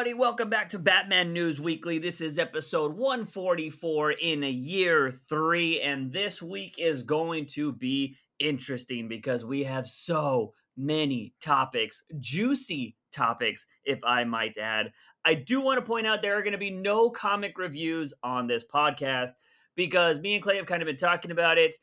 everybody. Welcome back to Batman News Weekly. This is episode 144 in a year three, and this week is going to be interesting because we have so many topics, juicy topics, if I might add. I do want to point out there are going to be no comic reviews on this podcast because me and Clay have kind of been talking about it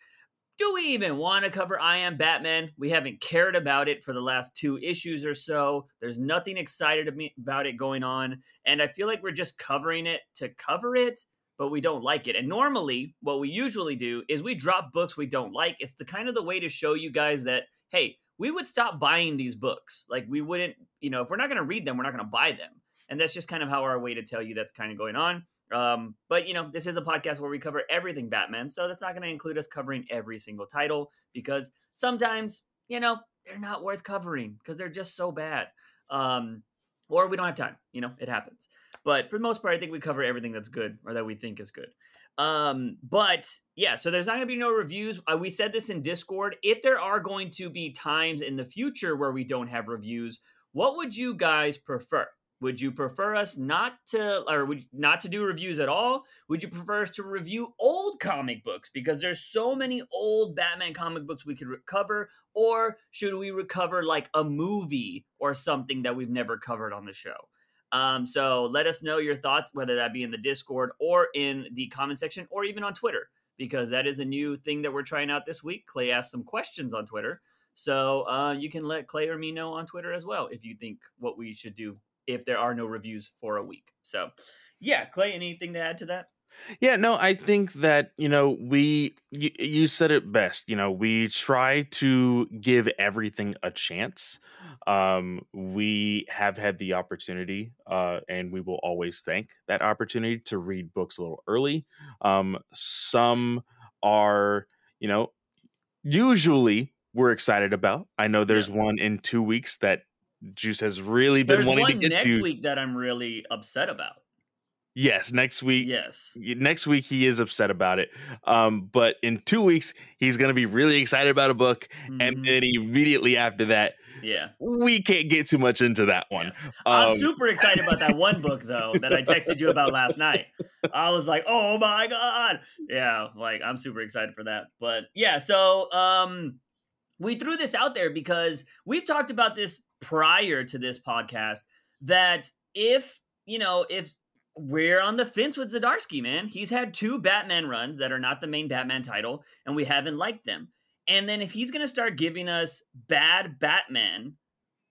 do we even want to cover I Am Batman? We haven't cared about it for the last two issues or so. There's nothing excited about it going on. And I feel like we're just covering it to cover it, but we don't like it. And normally, what we usually do is we drop books we don't like. It's the kind of the way to show you guys that, hey, we would stop buying these books. Like, we wouldn't, you know, if we're not going to read them, we're not going to buy them. And that's just kind of how our way to tell you that's kind of going on. Um, but you know, this is a podcast where we cover everything Batman, so that's not going to include us covering every single title because sometimes, you know, they're not worth covering because they're just so bad. Um, or we don't have time. You know, it happens. But for the most part, I think we cover everything that's good or that we think is good. Um, but yeah, so there's not going to be no reviews. Uh, we said this in Discord. If there are going to be times in the future where we don't have reviews, what would you guys prefer? Would you prefer us not to, or would not to do reviews at all? Would you prefer us to review old comic books because there's so many old Batman comic books we could recover, or should we recover like a movie or something that we've never covered on the show? Um, so let us know your thoughts, whether that be in the Discord or in the comment section, or even on Twitter, because that is a new thing that we're trying out this week. Clay asked some questions on Twitter. So uh, you can let Clay or me know on Twitter as well if you think what we should do if there are no reviews for a week. So, yeah, Clay, anything to add to that? Yeah, no, I think that, you know, we, you, you said it best. You know, we try to give everything a chance. Um, we have had the opportunity, uh, and we will always thank that opportunity to read books a little early. Um, some are, you know, usually we're excited about. I know there's yeah. one in two weeks that Juice has really been There's wanting to get next to. week that I'm really upset about. Yes, next week. Yes. Next week he is upset about it. Um, but in two weeks he's gonna be really excited about a book, mm-hmm. and then immediately after that, yeah, we can't get too much into that one. Yeah. Um, I'm super excited about that one book though that I texted you about last night. I was like, oh my god, yeah, like I'm super excited for that. But yeah, so um, we threw this out there because we've talked about this prior to this podcast that if, you know, if we're on the fence with Zdarsky, man, he's had two Batman runs that are not the main Batman title, and we haven't liked them. And then if he's going to start giving us bad Batman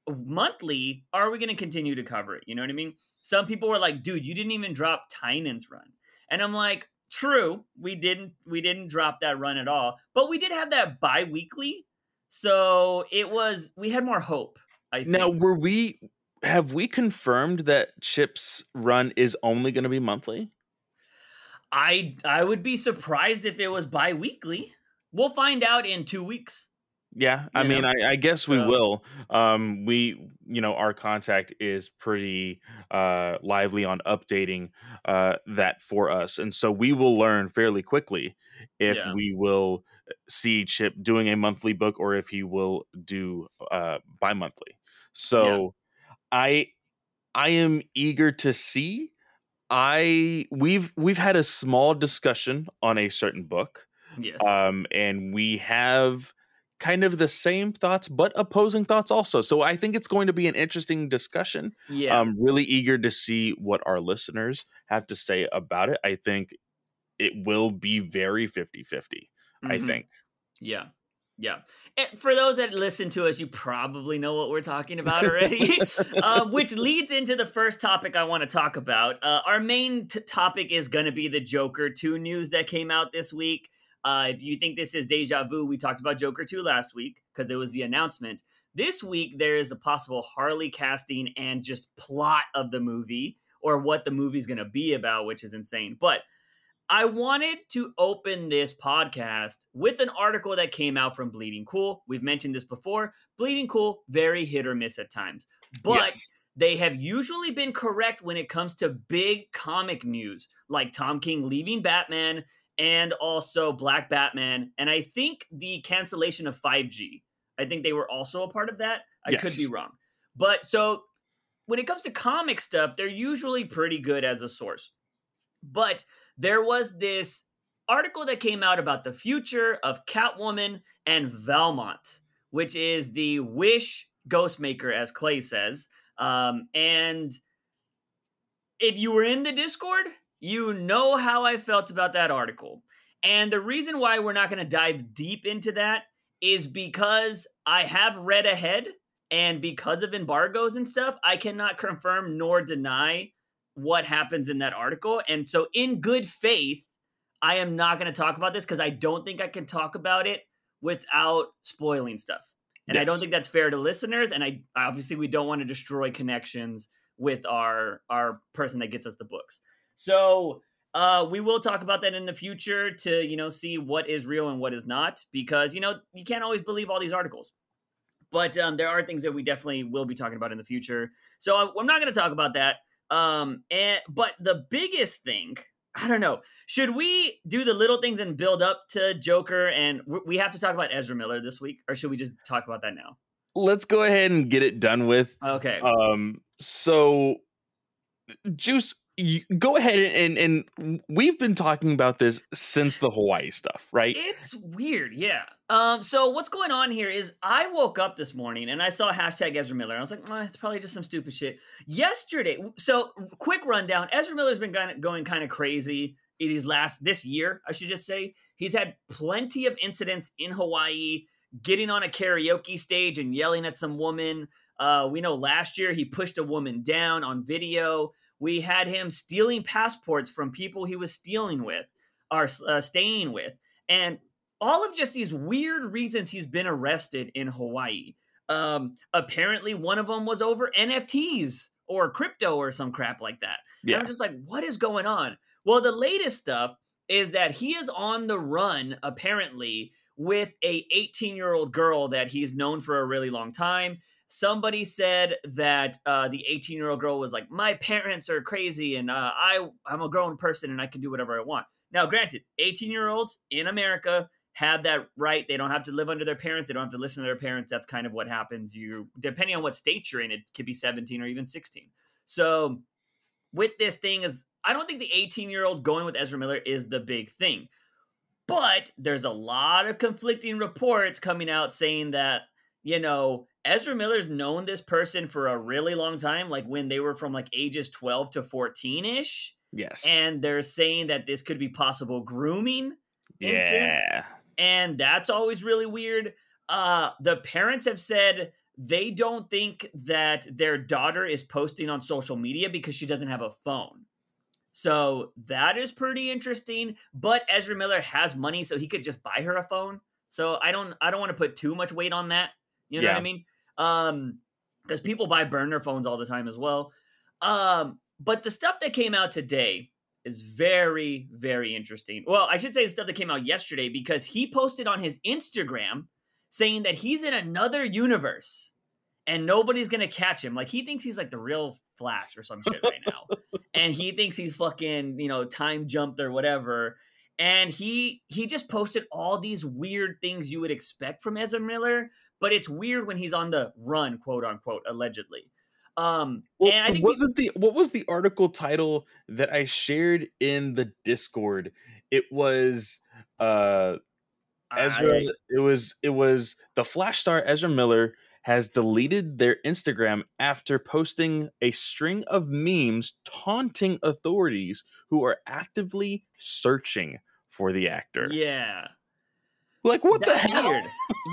monthly, are we going to continue to cover it? You know what I mean? Some people were like, dude, you didn't even drop Tynion's run. And I'm like, true, we didn't we didn't drop that run at all, but we did have that bi-weekly. So it was we had more hope I think. now were we have we confirmed that Chip's run is only going to be monthly? I I would be surprised if it was bi-weekly. We'll find out in 2 weeks. Yeah, I mean, I, I, guess we so. will. Um, we, you know, our contact is pretty uh, lively on updating uh, that for us, and so we will learn fairly quickly if yeah. we will see Chip doing a monthly book or if he will do uh, bi-monthly. So yeah. I I am eager to see. I we've we've had a small discussion on a certain book. Yes. Um and we have kind of the same thoughts but opposing thoughts also. So I think it's going to be an interesting discussion. Yeah. I'm really eager to see what our listeners have to say about it. I think it will be very 50-50. Mm-hmm. I think. Yeah. Yeah. And for those that listen to us, you probably know what we're talking about already, uh, which leads into the first topic I want to talk about. Uh, our main t- topic is going to be the Joker 2 news that came out this week. Uh, if you think this is deja vu, we talked about Joker 2 last week because it was the announcement. This week, there is the possible Harley casting and just plot of the movie or what the movie's going to be about, which is insane. But I wanted to open this podcast with an article that came out from Bleeding Cool. We've mentioned this before. Bleeding Cool, very hit or miss at times, but yes. they have usually been correct when it comes to big comic news, like Tom King leaving Batman and also Black Batman. And I think the cancellation of 5G, I think they were also a part of that. I yes. could be wrong. But so when it comes to comic stuff, they're usually pretty good as a source. But there was this article that came out about the future of Catwoman and Valmont, which is the Wish Ghostmaker, as Clay says. Um, and if you were in the Discord, you know how I felt about that article. And the reason why we're not going to dive deep into that is because I have read ahead and because of embargoes and stuff, I cannot confirm nor deny what happens in that article. And so, in good faith, I am not going to talk about this because I don't think I can talk about it without spoiling stuff. And yes. I don't think that's fair to listeners. And I obviously we don't want to destroy connections with our our person that gets us the books. So uh, we will talk about that in the future to you know see what is real and what is not because you know you can't always believe all these articles. But um, there are things that we definitely will be talking about in the future. So uh, I'm not going to talk about that. Um, and but the biggest thing I don't know. Should we do the little things and build up to Joker? And we have to talk about Ezra Miller this week, or should we just talk about that now? Let's go ahead and get it done with. Okay. Um. So, Juice, go ahead and and we've been talking about this since the Hawaii stuff, right? It's weird, yeah. Um, so what's going on here is I woke up this morning and I saw hashtag Ezra Miller. I was like, oh, it's probably just some stupid shit. Yesterday, so quick rundown: Ezra Miller's been going, going kind of crazy these last this year. I should just say he's had plenty of incidents in Hawaii, getting on a karaoke stage and yelling at some woman. Uh, we know last year he pushed a woman down on video. We had him stealing passports from people he was stealing with or uh, staying with. And all of just these weird reasons he's been arrested in Hawaii. Um, apparently, one of them was over NFTs or crypto or some crap like that. Yeah. I'm just like, what is going on? Well, the latest stuff is that he is on the run, apparently, with a 18 year old girl that he's known for a really long time somebody said that uh, the 18 year old girl was like, "My parents are crazy, and uh, I I'm a grown person and I can do whatever I want." Now, granted, 18 year olds in America have that right. They don't have to live under their parents. They don't have to listen to their parents. That's kind of what happens. You depending on what state you're in, it could be 17 or even 16. So with this thing is I don't think the 18 year old going with Ezra Miller is the big thing. But there's a lot of conflicting reports coming out saying that, you know, Ezra Miller's known this person for a really long time, like when they were from like ages 12 to 14 ish. Yes. And they're saying that this could be possible grooming. Yeah. Instance, and that's always really weird. Uh, the parents have said they don't think that their daughter is posting on social media because she doesn't have a phone. So that is pretty interesting. But Ezra Miller has money, so he could just buy her a phone. So I don't I don't want to put too much weight on that. You know yeah. what I mean? Um, because people buy burner phones all the time as well. Um, but the stuff that came out today is very, very interesting. Well, I should say the stuff that came out yesterday because he posted on his Instagram saying that he's in another universe and nobody's gonna catch him. Like he thinks he's like the real Flash or some shit right now, and he thinks he's fucking you know time jumped or whatever. And he he just posted all these weird things you would expect from Ezra Miller, but it's weird when he's on the run, quote unquote, allegedly. Um, well, and I think wasn't the what was the article title that I shared in the Discord? It was uh Ezra. I, it was it was the Flash star Ezra Miller has deleted their Instagram after posting a string of memes taunting authorities who are actively searching for the actor. Yeah. Like what That's the hell? Weird.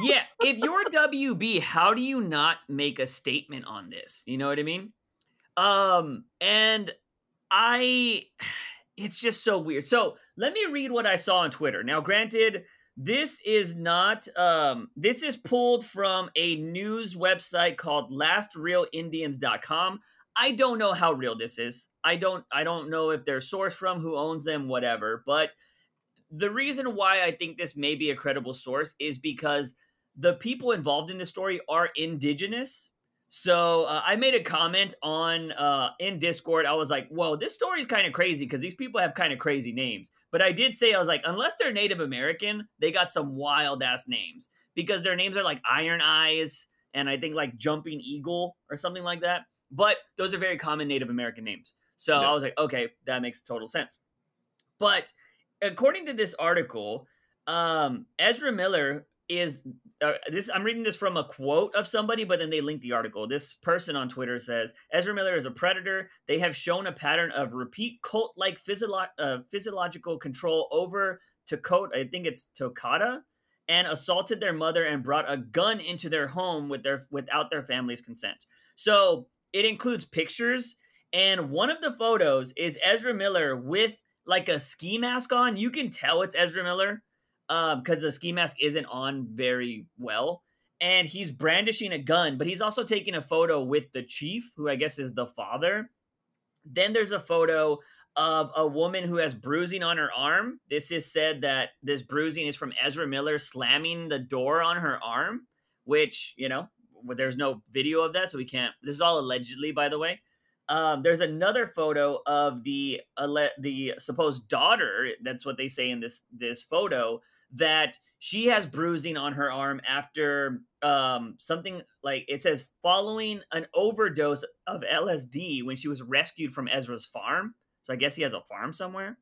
yeah, if you're WB, how do you not make a statement on this? You know what I mean? Um, and I it's just so weird. So, let me read what I saw on Twitter. Now, granted, this is not um this is pulled from a news website called lastrealindians.com. I don't know how real this is. I don't I don't know if they're sourced from, who owns them, whatever, but the reason why I think this may be a credible source is because the people involved in the story are indigenous. So uh, I made a comment on uh, in Discord. I was like, "Whoa, this story is kind of crazy because these people have kind of crazy names." But I did say I was like, unless they're Native American, they got some wild ass names because their names are like Iron Eyes and I think like Jumping Eagle or something like that. but those are very common Native American names. So Yes. I was like, okay, that makes total sense. But according to this article, um, Ezra Miller is uh, this. I'm reading this from a quote of somebody, but then they link the article. This person on Twitter says Ezra Miller is a predator. They have shown a pattern of repeat cult-like physiolo- uh, physiological control over Takota. I think it's Tokata, and assaulted their mother and brought a gun into their home with their without their family's consent. So it includes pictures, and one of the photos is Ezra Miller with like a ski mask on. You can tell it's Ezra Miller um, because the ski mask isn't on very well. And he's brandishing a gun, but he's also taking a photo with the chief, who I guess is the father. Then there's a photo of a woman who has bruising on her arm. This is said that this bruising is from Ezra Miller slamming the door on her arm, which, you know, there's no video of that, so we can't. This is all allegedly, by the way. Um, there's another photo of the the supposed daughter. That's what they say in this this photo that she has bruising on her arm after um, something like it says following an overdose of LSD when she was rescued from Ezra's farm. So I guess he has a farm somewhere.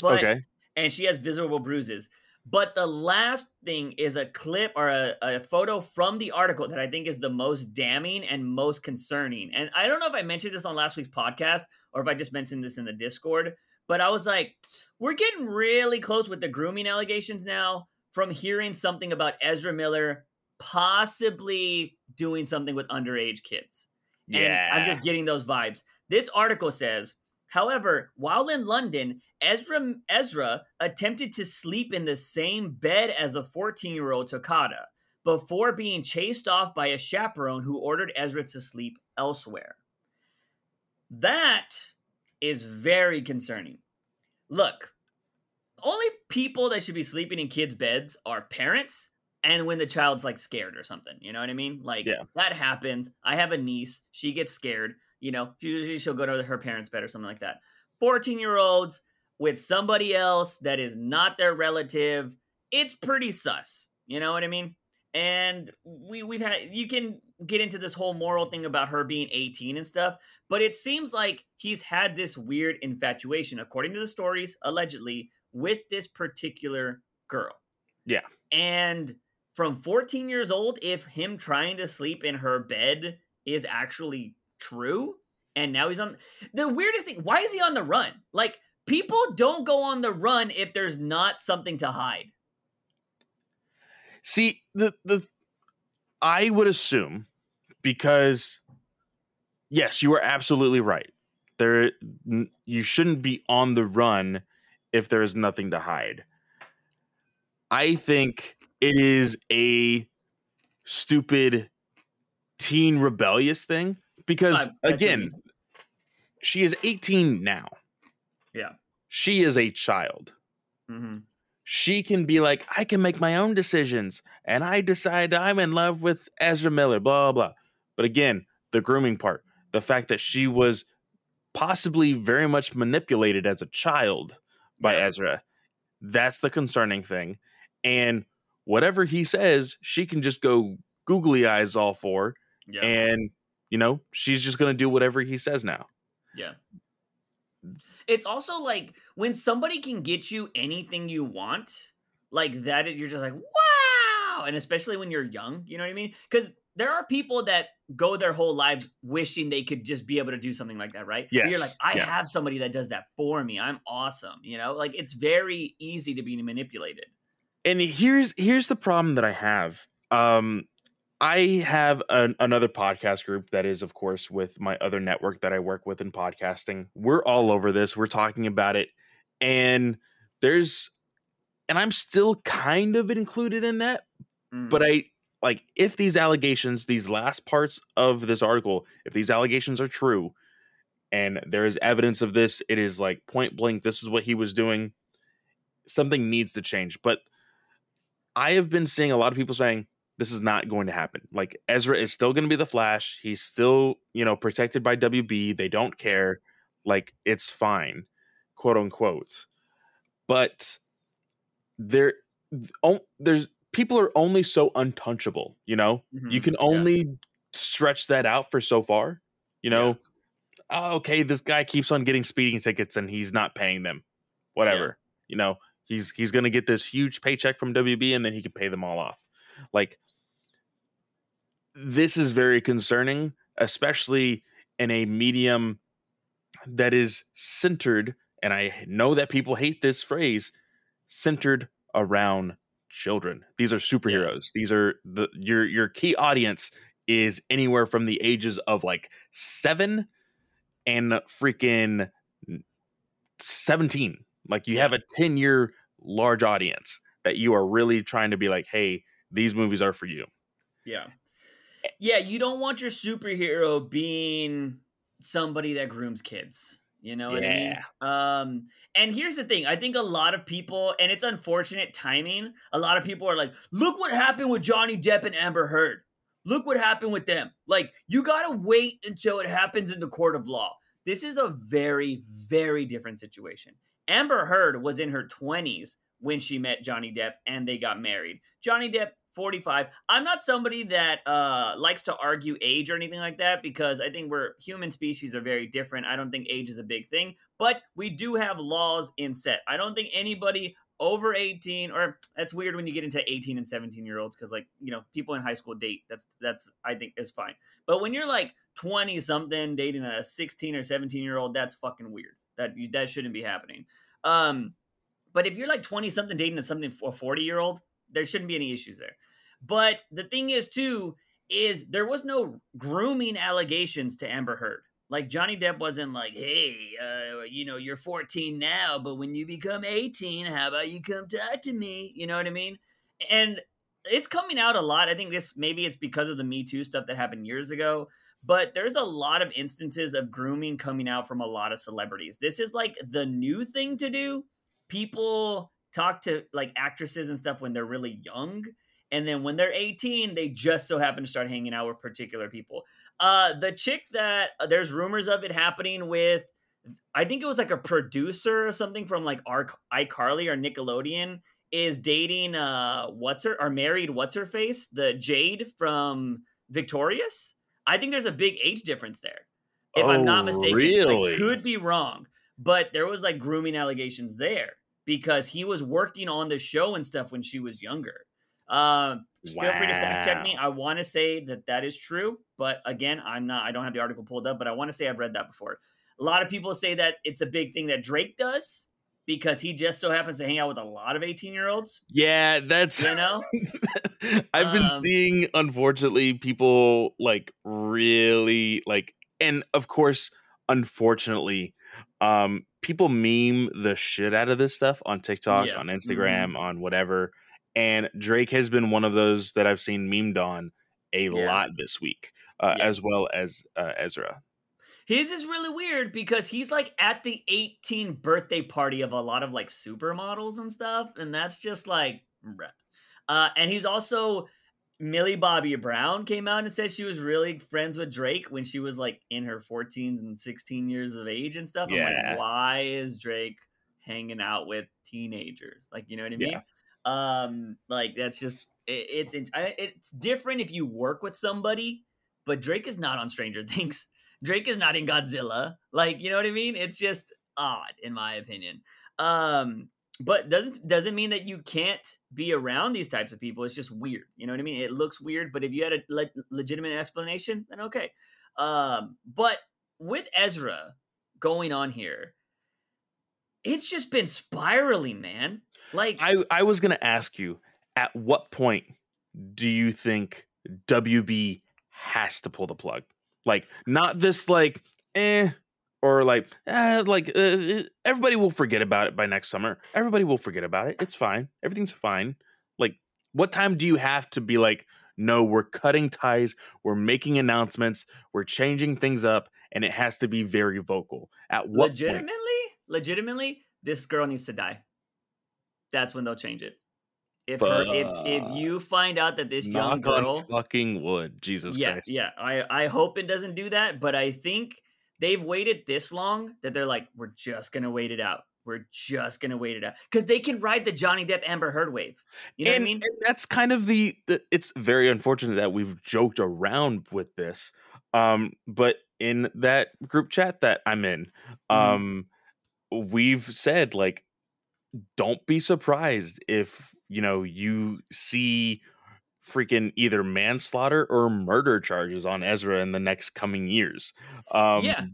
But okay. and she has visible bruises. But the last thing is a clip or a, a photo from the article that I think is the most damning and most concerning. And I don't know if I mentioned this on last week's podcast or if I just mentioned this in the Discord, but I was like, we're getting really close with the grooming allegations now from hearing something about Ezra Miller possibly doing something with underage kids. And I'm just getting those vibes. This article says, however, while in London, Ezra Ezra attempted to sleep in the same bed as a 14-year-old Takata before being chased off by a chaperone who ordered Ezra to sleep elsewhere. That is very concerning. Look, only people that should be sleeping in kids' beds are parents and when the child's like scared or something. You know what I mean? Like Yeah. that happens. I have a niece. She gets scared. You know, usually she'll go to her parents' bed or something like that. 14 year olds with somebody else that is not their relative, it's pretty sus. You know what I mean? And we we've had you can get into this whole moral thing about her being 18 and stuff, but it seems like he's had this weird infatuation, according to the stories, allegedly, with this particular girl. Yeah. And from 14 years old, if him trying to sleep in her bed is actually true, and now he's on the weirdest thing, why is he on the run? Like, people don't go on the run if there's not something to hide. See, the the I would assume because yes, you are absolutely right. There you shouldn't be on the run if there is nothing to hide. I think it is a stupid teen rebellious thing because I- again, she is 18 now. Yeah. She is a child Mhm. she can be like, I can make my own decisions, and I decide I'm in love with Ezra Miller, blah, blah, blah. But again, the grooming part, the fact that she was possibly very much manipulated as a child by Yeah. Ezra, that's the concerning thing. And whatever he says, she can just go googly eyes all for, Yeah. and you know, she's just gonna do whatever he says now. Yeah. It's also like when somebody can get you anything you want, like that, you're just like, wow. And especially when you're young, you know what I mean? Because there are people that go their whole lives wishing they could just be able to do something like that, right? But You're like, I yeah. have somebody that does that for me. I'm awesome. You know, like it's very easy to be manipulated. and here's here's the problem that I have. Um, I have an, another podcast group that is, of course, with my other network that I work with in podcasting. We're all over this. We're talking about it, and there's, and I'm still kind of included in that. Mm. But I like if these allegations, these last parts of this article, if these allegations are true, and there is evidence of this, it is like point blank. This is what he was doing. Something needs to change, but I have been seeing a lot of people saying this is not going to happen. Like Ezra is still going to be the Flash. He's still, you know, protected by WB. They don't care. Like it's fine, quote unquote. But there, there's people are only so untouchable. You know, Mhm. you can Yeah. only stretch that out for so far. You know, yeah. oh, okay, this guy keeps on getting speeding tickets and he's not paying them. Whatever. Yeah. You know, he's he's gonna get this huge paycheck from WB and then he can pay them all off. Like this is very concerning, especially in a medium that is centered, and I know that people hate this phrase, centered around children. These are superheroes. These are the your your key audience is anywhere from the ages of like 7 and freaking 17. Like you have a 10 year large audience that you are really trying to be like, "Hey, these movies are for you." Yeah. Yeah, you don't want your superhero being somebody that grooms kids. You know what yeah. I mean? Um, and here's the thing: I think a lot of people, and it's unfortunate timing. A lot of people are like, "Look what happened with Johnny Depp and Amber Heard. Look what happened with them." Like, you gotta wait until it happens in the court of law. This is a very, very different situation. Amber Heard was in her 20s when she met Johnny Depp and they got married. Johnny Depp 45. I'm not somebody that uh, likes to argue age or anything like that because I think we're human species are very different. I don't think age is a big thing, but we do have laws in set. I don't think anybody over 18 or that's weird when you get into 18 and 17 year olds because like you know people in high school date that's that's i think is fine but when you're like 20 something dating a 16 or 17 year old that's fucking weird that that shouldn't be happening um but if you're like 20 something dating something a 40 year old there shouldn't be any issues there but the thing is, too, is there was no grooming allegations to Amber Heard. Like Johnny Depp wasn't like, hey, uh, you know, you're 14 now, but when you become 18, how about you come talk to me? You know what I mean? And it's coming out a lot. I think this maybe it's because of the Me Too stuff that happened years ago, but there's a lot of instances of grooming coming out from a lot of celebrities. This is like the new thing to do. People talk to like actresses and stuff when they're really young and then when they're 18 they just so happen to start hanging out with particular people. Uh the chick that uh, there's rumors of it happening with i think it was like a producer or something from like our icarly or nickelodeon is dating uh what's her or married what's her face? The jade from victorious? I think there's a big age difference there if oh, i'm not oh, mistaken. Really? Like, could be wrong but there was like grooming allegations there because he was working on the show and stuff when she was younger uh, wow. Feel free to fact check me. I want to say that that is true, but again, I'm not. I don't have the article pulled up, but I want to say I've read that before. A lot of people say that it's a big thing that Drake does because he just so happens to hang out with a lot of 18 year olds. Yeah, that's you know. I've been um, seeing, unfortunately, people like really like, and of course, unfortunately, um, people meme the shit out of this stuff on TikTok, yeah. on Instagram, mm-hmm. on whatever and Drake has been one of those that I've seen memed on a yeah. lot this week, uh, yeah. as well as uh, Ezra. His is really weird because he's like at the 18 birthday party of a lot of like supermodels and stuff, and that's just like, uh, and he's also Millie Bobby Brown came out and said she was really friends with Drake when she was like in her 14 and 16 years of age and stuff. Yeah. I'm like, why is Drake hanging out with teenagers? Like, you know what I mean? Yeah. Um, like that's just it, it's it's different if you work with somebody, but Drake is not on Stranger Things. Drake is not in Godzilla. Like you know what I mean? It's just odd in my opinion. Um, but doesn't doesn't mean that you can't be around these types of people. It's just weird. You know what I mean? It looks weird, but if you had a le- legitimate explanation, then okay. Um, but with Ezra going on here, it's just been spiraling, man. Like I, I was gonna ask you, at what point do you think WB has to pull the plug? Like, not this like eh or like eh, like uh, everybody will forget about it by next summer. Everybody will forget about it. It's fine. Everything's fine. Like, what time do you have to be like? No, we're cutting ties. We're making announcements. We're changing things up, and it has to be very vocal. At what legitimately, point? legitimately, this girl needs to die that's when they'll change it. If her, if if you find out that this young girl fucking would, Jesus yeah, Christ. Yeah, I I hope it doesn't do that, but I think they've waited this long that they're like, we're just gonna wait it out. We're just gonna wait it out because they can ride the Johnny Depp Amber Heard wave. You know and, what I mean? that's kind of the, the. It's very unfortunate that we've joked around with this, Um, but in that group chat that I'm in, Mhm. um, we've said like, don't be surprised if you know you see freaking either manslaughter or murder charges on Ezra in the next coming years. Um, yeah,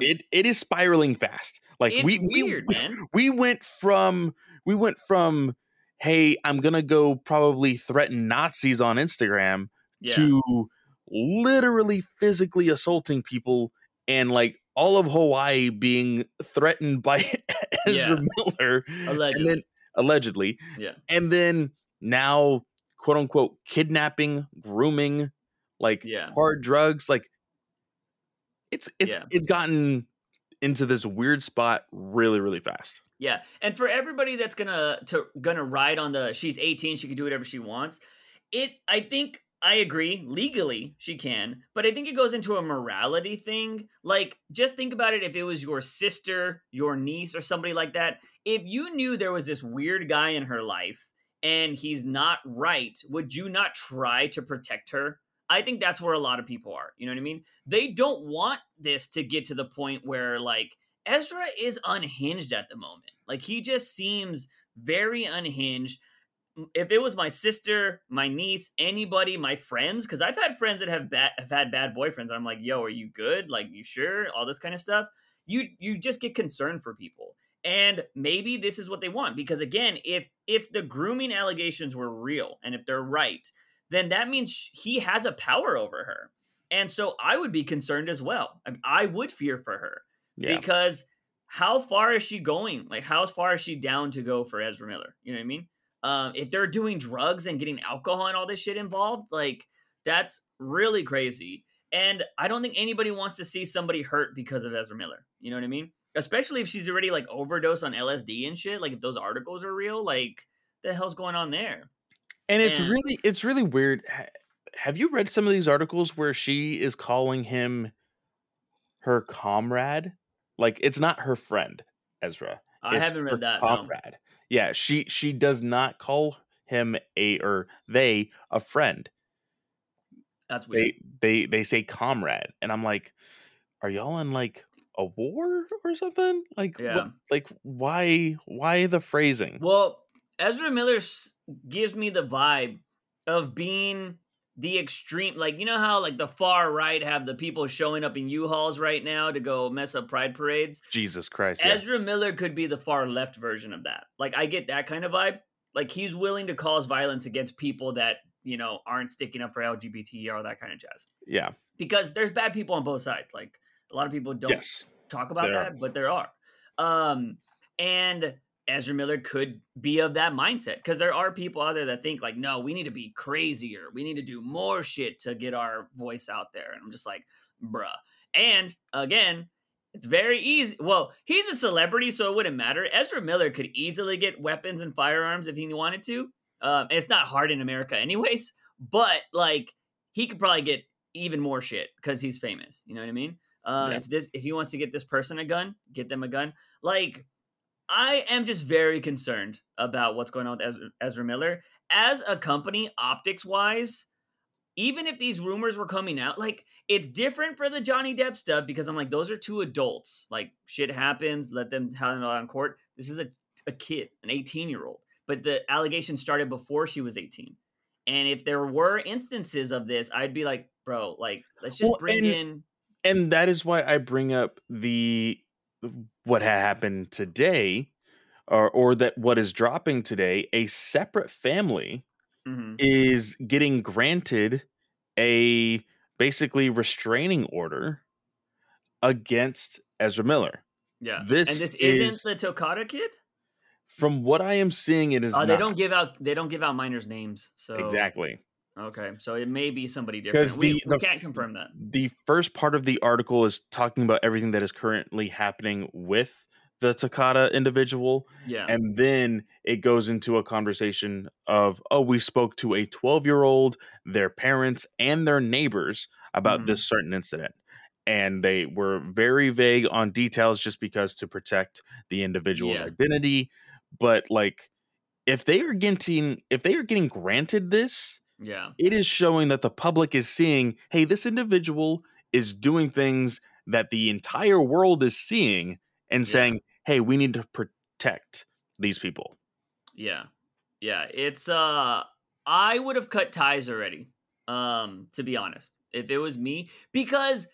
it it is spiraling fast. Like we we man. we went from we went from hey i'm gonna go probably threaten nazis on instagram Yeah, to literally physically assaulting people and like all of hawaii being threatened by ezra miller allegedly. and then allegedly Yeah. and then now quote unquote kidnapping grooming like Yeah. hard drugs like it's it's Yeah. it's gotten into this weird spot really really fast Yeah, and for everybody that's gonna to gonna ride on the she's 18, she can do whatever she wants. It, I think, I agree. Legally, she can, but I think it goes into a morality thing. Like, just think about it: if it was your sister, your niece, or somebody like that, if you knew there was this weird guy in her life and he's not right, would you not try to protect her? I think that's where a lot of people are. You know what I mean? They don't want this to get to the point where like Ezra is unhinged at the moment. Like he just seems very unhinged. If it was my sister, my niece, anybody, my friends, because I've had friends that have have had bad boyfriends. I'm like, yo, are you good? Like, you sure? All this kind of stuff. You you just get concerned for people. And maybe this is what they want. Because again, if if the grooming allegations were real and if they're right, then that means he has a power over her. And so I would be concerned as well. I, I would fear for her yeah because how far is she going? Like, how far is she down to go for Ezra Miller? You know what I mean? Um, if they're doing drugs and getting alcohol and all this shit involved, like that's really crazy. And I don't think anybody wants to see somebody hurt because of Ezra Miller. You know what I mean? Especially if she's already like overdosed on LSD and shit. Like if those articles are real, like the hell's going on there? and it's and- really it's really weird have you read some of these articles where she is calling him her comrade like it's not her friend ezra I It's haven't read that. No. comrade yeah she she does not call him a or they a friend That's weird. they they they say comrade and i'm like are y'all in like a war or something like Yeah. like why why the phrasing Well, Ezra Miller gives me the vibe of being the extreme like you know how like the far right have the people showing up in U-Hauls right now to go mess up pride parades. jesus christ yeah. Ezra Miller could be the far left version of that. Like I get that kind of vibe. Like he's willing to cause violence against people that, you know, aren't sticking up for LGBT or that kind of jazz. yeah Because there's bad people on both sides. Like a lot of people don't yes talk about are. that, but there are. Um, and Ezra Miller could be of that mindset because there are people out there that think like, no, we need to be crazier. We need to do more shit to get our voice out there. And I'm just like, bruh. And again, it's very easy. Well, he's a celebrity, so it wouldn't matter. Ezra Miller could easily get weapons and firearms if he wanted to. Um, it's not hard in America, anyways. But like, he could probably get even more shit because he's famous. You know what I mean? Uh, Yeah. If this, if he wants to get this person a gun, get them a gun. Like, I am just very concerned about what's going on with Ezra, Ezra Miller as a company, optics wise. Even if these rumors were coming out, like it's different for the Johnny Depp stuff because I'm like, those are two adults. Like shit happens, let them handle it on court. This is a, a kid, an 18 year old. But the allegation started before she was 18. And if there were instances of this, I'd be like, bro, like let's just Well, bring and- in and that is why I bring up the what had happened today, or or that what is dropping today. A separate family Mhm. is getting granted a basically restraining order against Ezra Miller. Yeah. This and this is- isn't the Tokata kid? From what I am seeing, it is Oh, they not. don't give out they don't give out minors names. So exactly Okay. So it may be somebody different. because We, the we can't confirm that. The first part of the article is talking about everything that is currently happening with the Takata individual. Yeah. And then it goes into a conversation of, oh, we spoke to a 12 year old, their parents, and their neighbors about Mhm. this certain incident. And they were very vague on details just because to protect the individual's Yeah. identity. But like, if they are getting if they are getting granted this, yeah. it is showing that the public is seeing, hey, this individual is doing things that the entire world is seeing and yeah. saying, "Hey, we need to protect these people." Yeah. Yeah, it's uh I would have cut ties already. Um to be honest, if it was me because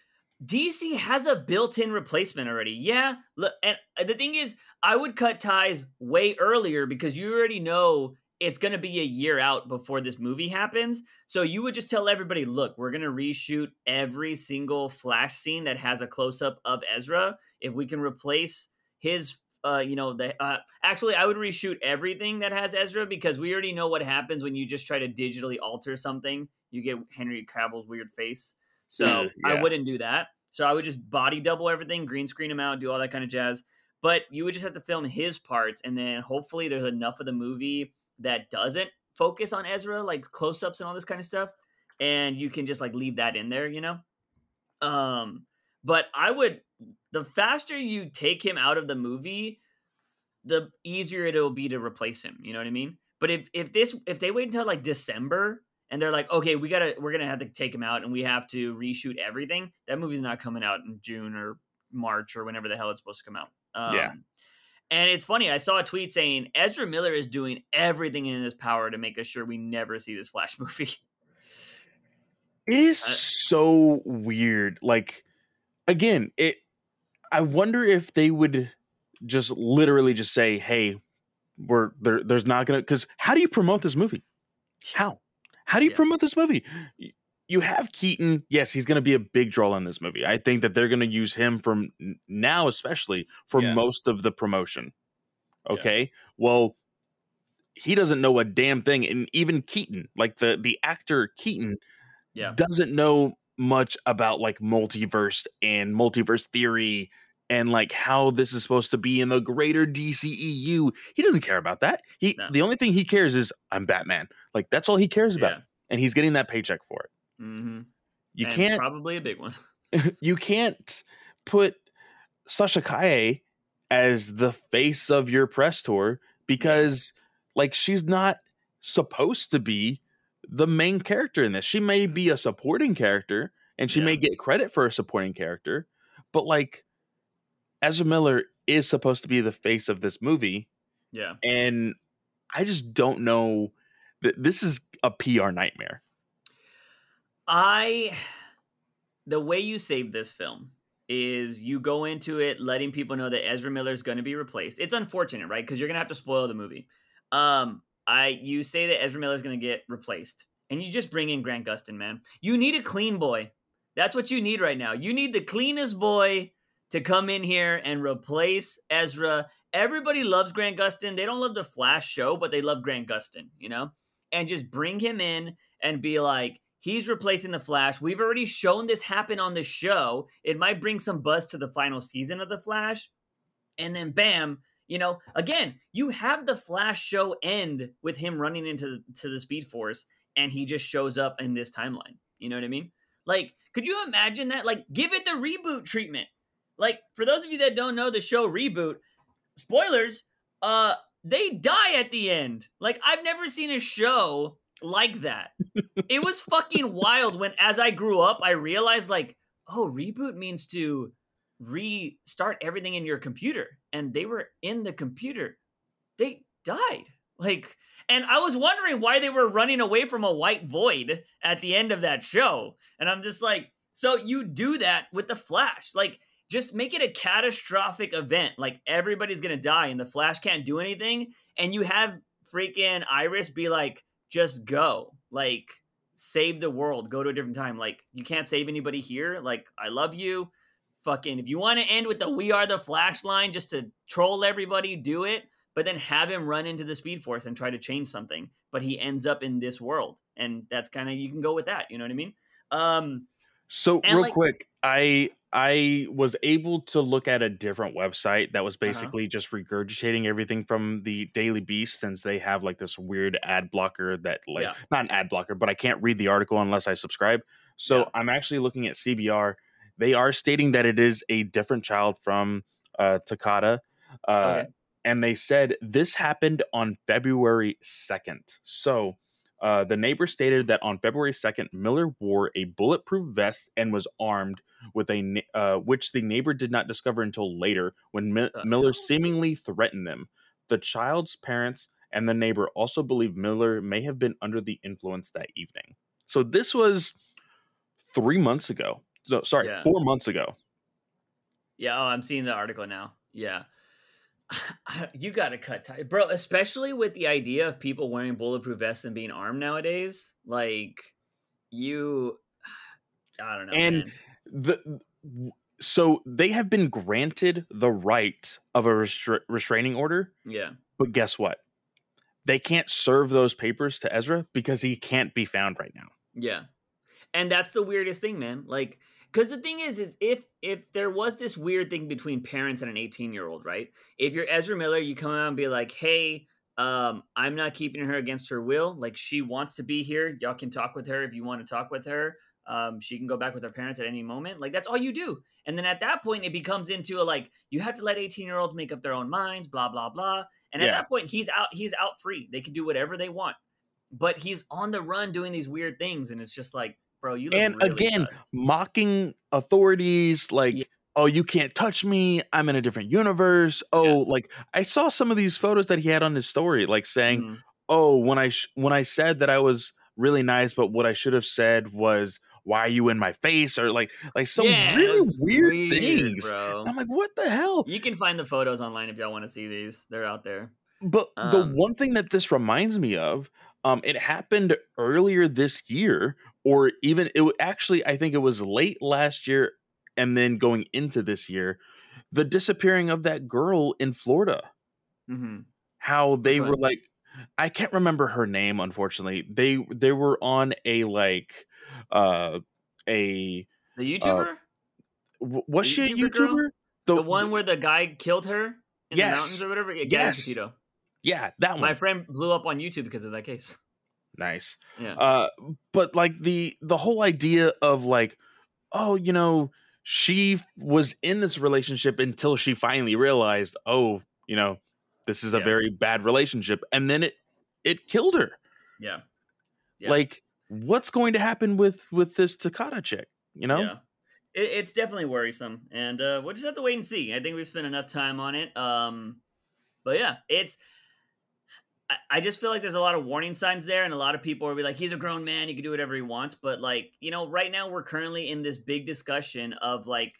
DC has a built-in replacement already. Yeah, look, and uh, the thing is, I would cut ties way earlier because you already know it's going to be a year out before this movie happens. So you would just tell everybody, look, we're going to reshoot every single flash scene that has a close up of Ezra. If we can replace his uh, you know, the uh, actually, I would reshoot everything that has Ezra because we already know what happens when you just try to digitally alter something. You get Henry Cavill's weird face. So yeah. I wouldn't do that. So I would just body double everything, green screen him out, do all that kind of jazz. But you would just have to film his parts, and then hopefully there's enough of the movie that doesn't focus on Ezra, like close ups and all this kind of stuff, and you can just like leave that in there, you know. Um, but I would the faster you take him out of the movie, the easier it'll be to replace him. You know what I mean? But if if this if they wait until like December and they're like, okay, we gotta we're gonna have to take him out and we have to reshoot everything, that movie's not coming out in June or March or whenever the hell it's supposed to come out. Um, yeah. And it's funny, I saw a tweet saying Ezra Miller is doing everything in his power to make us sure we never see this Flash movie. It is uh, so weird. Like again, it I wonder if they would just literally just say, "Hey, we're there." There's not gonna because how do you promote this movie? How? How do you yeah. promote this movie? You have Keaton. Yes, he's going to be a big draw in this movie. I think that they're going to use him from now, especially for yeah. most of the promotion. Okay. Yeah. Well, he doesn't know a damn thing, and even Keaton, like the the actor Keaton, yeah. doesn't know much about like multiverse and multiverse theory and like how this is supposed to be in the greater DCEU. He doesn't care about that. He no. the only thing he cares is I'm Batman. Like that's all he cares about, yeah. and he's getting that paycheck for it. Mm-hmm. You and can't probably a big one. you can't put Sasha Calle as the face of your press tour because like she's not supposed to be the main character in this. She may be a supporting character and she yeah. may get credit for a supporting character, but like Ezra Miller is supposed to be the face of this movie. Yeah. And I just don't know that this is a PR nightmare. I the way you save this film is you go into it letting people know that Ezra Miller is going to be replaced. It's unfortunate, right? Because you're going to have to spoil the movie. Um, I you say that Ezra Miller is going to get replaced, and you just bring in Grant Gustin, man. You need a clean boy. That's what you need right now. You need the cleanest boy to come in here and replace Ezra. Everybody loves Grant Gustin. They don't love the Flash show, but they love Grant Gustin, you know? And just bring him in and be like, he's replacing the Flash. We've already shown this happen on the show. It might bring some buzz to the final season of the Flash. And then bam, you know, again, you have the Flash show end with him running into to the Speed Force, and he just shows up in this timeline. You know what I mean? Like, could you imagine that? Like, give it the reboot treatment. Like, for those of you that don't know the show reboot, spoilers, uh, they die at the end. Like, I've never seen a show like that. it was fucking wild when as I grew up, I realized like, oh, reboot means to restart everything in your computer and they were in the computer. They died. Like and i was wondering why they were running away from a white void at the end of that show and i'm just like so you do that with the flash. Like just make it a catastrophic event. Like everybody's gonna die and the flash can't do anything and you have freaking iris be like just go. Like save the world. Go to a different time. Like you can't save anybody here. Like i love you. Fucking if you want to end with the we are the flash line just to troll everybody do it. But then have him run into the speed force and try to change something. But he ends up in this world. And that's kind of you can go with that. You know what i mean? Um so real like, quick i i was able to look at a different website that was uh-huh. basically uh-huh. just regurgitating everything from the daily beast since they have like this weird ad blocker that like yeah. not an ad blocker but i can't read the article unless i subscribe so yeah. i'm actually looking at cbr they are stating that it is a different child from uh, Takada. Uh, okay. And they said this happened on February 2nd. So Uh, the neighbor stated that on February 2nd, Miller wore a bulletproof vest and was armed with a uh, which the neighbor did not discover until later when Mi- Miller seemingly threatened them. The child's parents and the neighbor also believe Miller may have been under the influence that evening. So this was three months ago. So sorry, yeah. four months ago. Yeah. Oh, I'm seeing the article now. Yeah. You got to cut tight, bro. Especially with the idea of people wearing bulletproof vests and being armed nowadays. Like you, I don't know. And man. the so they have been granted the right of a restra- restraining order. Yeah. But guess what? They can't serve those papers to Ezra because he can't be found right now. Yeah. And that's the weirdest thing, man. Like because the thing is is if if there was this weird thing between parents and an 18 year old right? If you're ezra miller you come out and be like hey um i'm not keeping her against her will. Like she wants to be here. Y'all can talk with her if you want to talk with her. Um she can go back with her parents at any moment. Like that's all you do. And then at that point it becomes into a like you have to let 18 year olds make up their own minds blah blah blah. And at yeah. that point he's out he's out free. They can do whatever they want. But he's on the run doing these weird things and it's just like bro. You and really again sus. mocking authorities like. Yeah. Oh, you can't touch me. I'm in a different universe. Oh, yeah. like I saw some of these photos that he had on his story, like saying, mm-hmm. "Oh, when I sh- when I said that I was really nice, but what I should have said was." why are you in my face or like like some yeah, really weird, weird, things bro. i'm like what the hell you can find the photos online if y'all want to see these they're out there but um, the one thing that this reminds me of um it happened earlier this year or even it actually I think it was late last year and then going into this year, the disappearing of that girl in Florida. Mm-hmm. How they were like, I can't remember her name. Unfortunately, they they were on a like uh a the uh, YouTuber. Uh, was the she YouTuber a YouTuber? The, the, one where the guy killed her in yes. the mountains or whatever. Yeah, yes. Yeah, that one. My friend blew up on YouTube because of that case. Nice. Yeah. Uh, but like the the whole idea of like, oh, you know, she was in this relationship until she finally realized, oh, you know, this is a yeah. very bad relationship, and then it it killed her. Yeah. yeah. Like, what's going to happen with with this Tokata chick? You know. Yeah. It, it's definitely worrisome, and uh, we'll just have to wait and see. I think we've spent enough time on it. Um, but yeah, it's I just feel like there's a lot of warning signs there, and a lot of people will be like, he's a grown man, he can do whatever he wants. But, like, you know, right now we're currently in this big discussion of like,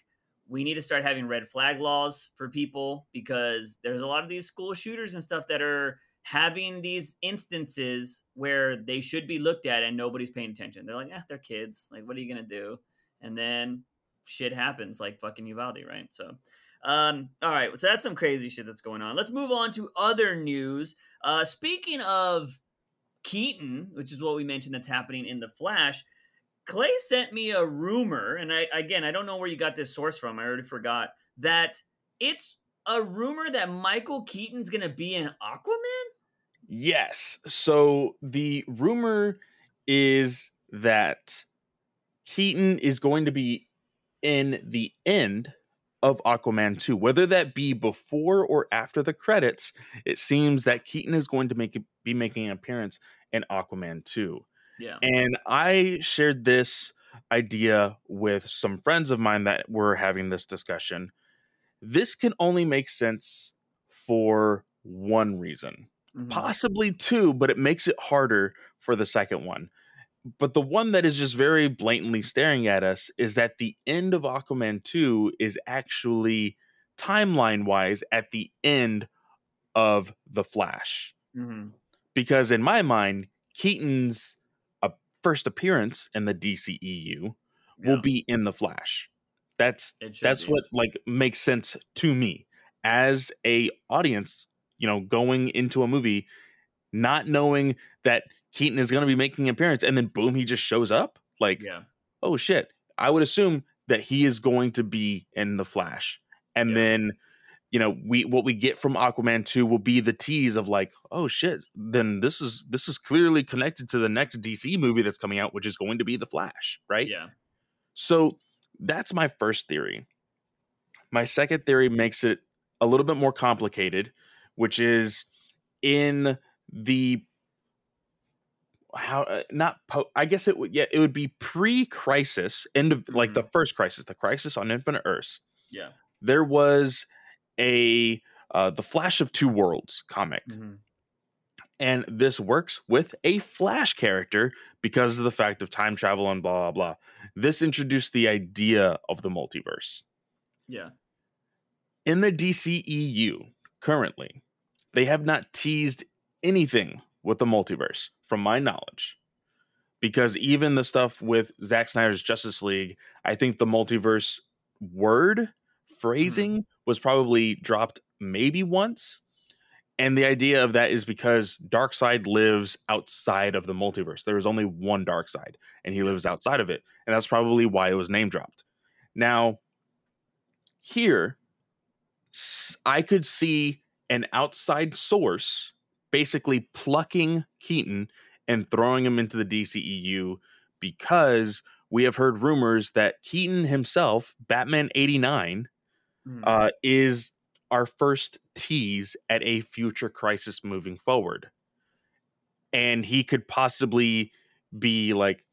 we need to start having red flag laws for people because there's a lot of these school shooters and stuff that are having these instances where they should be looked at and nobody's paying attention. They're like, yeah, they're kids. Like, what are you to do? And then shit happens like fucking Uvalde, right? So, um, all right, so that's some crazy shit that's going on. Let's move on to other news. Uh, speaking of Keaton, which is what we mentioned that's happening in the Flash, Clay sent me a rumor, and I again I don't know where you got this source from. I already forgot that it's a rumor that Michael Keaton's gonna be in Aquaman. Yes. So the rumor is that Keaton is going to be in the end of Aquaman 2. Whether that be before or after the credits, it seems that Keaton is going to make be making an appearance in Aquaman 2. Yeah. And I shared this idea with some friends of mine that were having this discussion. This can only make sense for one reason. Mm-hmm. Possibly two, but it makes it harder for the second one but the one that is just very blatantly staring at us is that the end of Aquaman 2 is actually timeline wise at the end of The Flash. Mm-hmm. Because in my mind, Keaton's uh, first appearance in the DCEU yeah. will be in The Flash. That's that's be. what like makes sense to me as a audience, you know, going into a movie not knowing that Keaton is going to be making an appearance, and then boom, he just shows up. Like, yeah. oh shit! I would assume that he is going to be in the Flash, and yeah. then you know we what we get from Aquaman two will be the tease of like, oh shit! Then this is this is clearly connected to the next DC movie that's coming out, which is going to be the Flash, right? Yeah. So that's my first theory. My second theory makes it a little bit more complicated, which is in the how uh, not po- I guess it would yeah it would be pre-crisis end of like the Mhm. first crisis the crisis on Infinite Earths Yeah. there was a uh, the Flash of Two Worlds comic Mhm. and this works with a Flash character because of the fact of time travel and blah blah blah this introduced the idea of the multiverse Yeah. in the DCEU currently, they have not teased anything with the multiverse, from my knowledge. Because even the stuff with Zack Snyder's Justice League, I think the multiverse word phrasing hmm. was probably dropped maybe once. And the idea of that is because Darkseid lives outside of the multiverse. There is only one Darkseid, and he lives outside of it. And that's probably why it was name dropped. Now, here, I could see an outside source basically plucking Keaton and throwing him into the DCEU because we have heard rumors that Keaton himself, Batman 89, Mhm. uh, is our first tease at a future crisis moving forward. And he could possibly be like,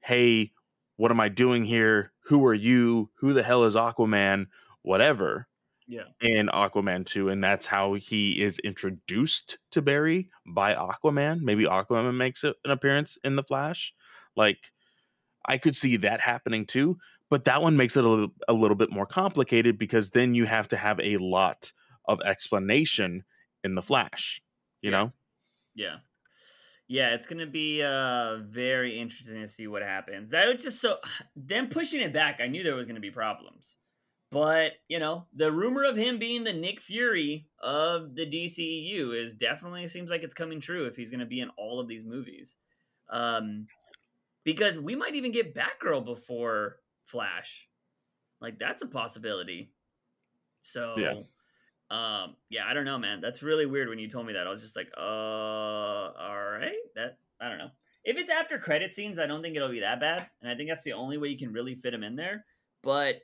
hey, what am I doing here? Who are you? Who the hell is Aquaman? Whatever yeah. in Aquaman 2, and that's how he is introduced to Barry by Aquaman. Maybe Aquaman makes an appearance in the Flash. Like, I could see that happening too, but that one makes it a little, a little bit more complicated because then you have to have a lot of explanation in the Flash. You Yeah. know? Yeah. Yeah, it's gonna be uh very interesting to see what happens. That was just so them pushing it back, I knew there was gonna be problems. But, you know, the rumor of him being the Nick Fury of the DCEU is definitely seems like it's coming true if he's gonna be in all of these movies. Um because we might even get Batgirl before Flash. Like that's a possibility. So Yeah. um yeah, I don't know, man. That's really weird when you told me that. I was just like, uh all right. That I don't know. If it's after credit scenes, I don't think it'll be that bad. And I think that's the only way you can really fit him in there. But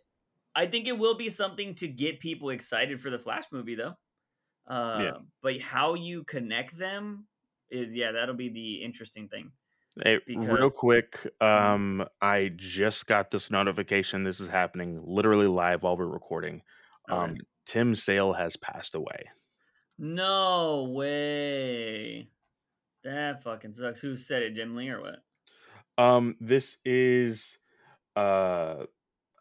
I think it will be something to get people excited for the Flash movie though. Uh but how you connect them is yeah, that'll be the interesting thing. Hey, real quick, um, I just got this notification. This is happening literally live while we're recording. Um, Okay. Tim Sale has passed away. No way. That fucking sucks. Who said it, Jim Lee or what? Um, this is, uh,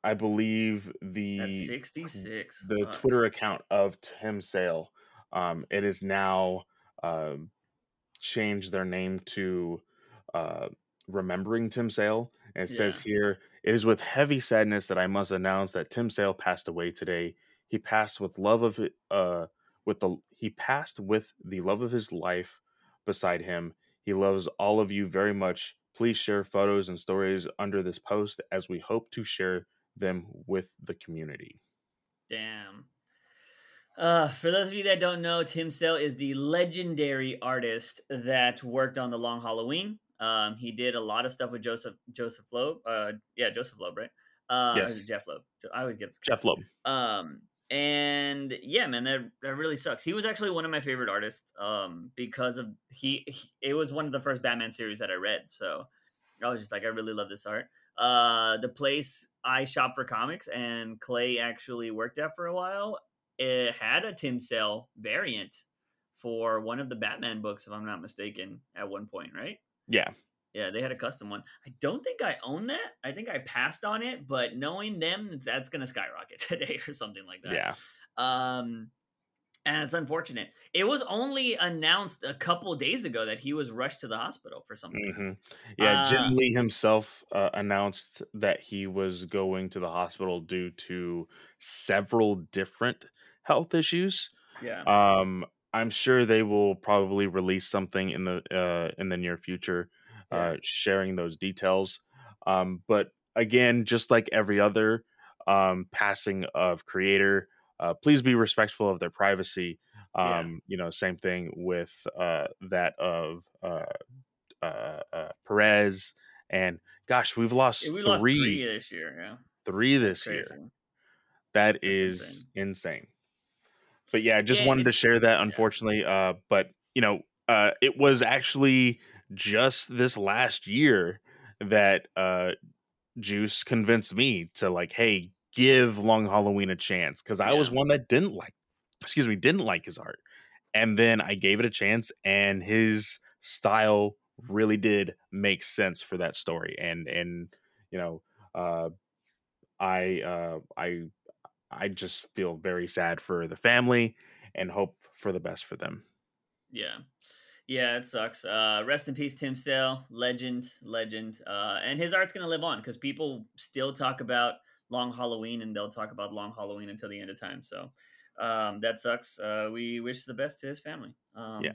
I believe That's the 66. the. Twitter account of Tim Sale. Um, it is now um changed their name to uh, remembering Tim Sale. And it says here, it is with heavy sadness that I must announce that Tim Sale passed away today. He passed with love of uh, with the he passed with the love of his life beside him. He loves all of you very much. Please share photos and stories under this post as we hope to share them with the community. Damn. Uh, for those of you that don't know, Tim Sale is the legendary artist that worked on the Long Halloween. Um, he did a lot of stuff with Joseph Joseph Loeb. Uh, yeah, Joseph Loeb, right? Uh, Yes. Jeph Loeb. I always get Jeph Loeb. Um, and yeah, man, that, that really sucks. He was actually one of my favorite artists. Um, because of he, he, it was one of the first Batman series that I read. So I was just like, I really love this art. Uh, the place I shop for comics and Clay actually worked at for a while. It had a Tim Sale variant for one of the Batman books, if I'm not mistaken, at one point, right? Yeah. Yeah, they had a custom one. I don't think I own that. I think I passed on it, but knowing them, that's gonna skyrocket today or something like that. Yeah. Um, and it's unfortunate. It was only announced a couple days ago that he was rushed to the hospital for something. hmm Yeah. Uh, Jim Lee himself uh, announced that he was going to the hospital due to several different health issues. Yeah. Um, I'm sure they will probably release something in the uh, in the near future, Yeah. uh, sharing those details. Um, but again, just like every other um, passing of creator, uh, please be respectful of their privacy. Yeah. Um, You know, same thing with uh, that of uh, uh, uh, Perez. And gosh, we've lost Yeah, we three, lost three this year. Yeah. three this year. That That's is insane. insane. But yeah, just Yeah, wanted to share that. yeah. Unfortunately, uh, but you know, uh, it was actually just this last year that uh, Juice convinced me to like, hey, give Long Halloween a chance because I yeah. was one that didn't like, excuse me, didn't like his art, and then I gave it a chance, and his style really did make sense for that story, and and you know, uh, I uh, I I just feel very sad for the family and hope for the best for them. Yeah. Yeah, it sucks. Uh, rest in peace, Tim Sale, legend, legend. Uh, and his art's gonna live on because people still talk about Long Halloween, and they'll talk about Long Halloween until the end of time. So um, that sucks. Uh, we wish the best to his family. Um, yeah.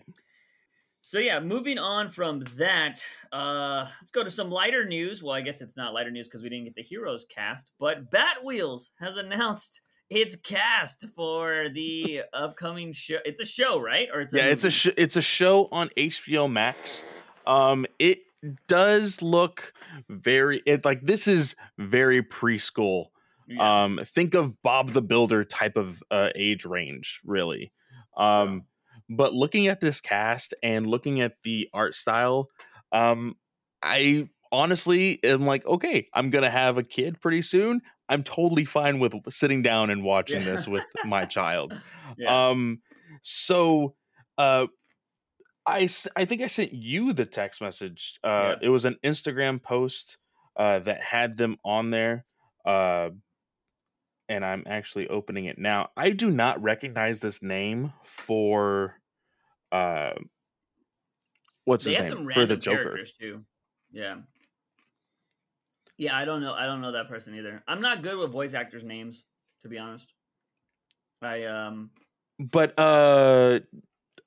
So yeah, moving on from that, uh, let's go to some lighter news. Well, I guess it's not lighter news because we didn't get the Heroes cast, but Batwheels has announced its cast for the upcoming show. It's a show, right? Or it's yeah, it's a sh- it's a show on HBO Max. Um, it does look very it like this is very preschool. Yeah. Um, think of Bob the Builder type of uh, age range, really. Um, yeah. but looking at this cast and looking at the art style, um, I honestly am like, okay, I'm gonna have a kid pretty soon. I'm totally fine with sitting down and watching yeah. this with my child. Um, so, uh, I I think I sent you the text message. Uh, yeah. it was an Instagram post uh, that had them on there. Uh, and I'm actually opening it now. I do not recognize this name for uh what's they his name for the Joker. Too. Yeah. Yeah, I don't know. I don't know that person either. I'm not good with voice actors' names, to be honest. I um. But uh,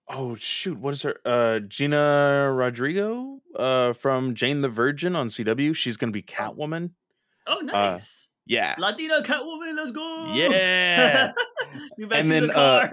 oh shoot, what is her? Uh, Gina Rodrigo, uh, from Jane the Virgin on CW. She's gonna be oh. Catwoman. Oh, uh, nice. Uh, yeah. Latina Catwoman, let's go. Yeah. and then, the uh,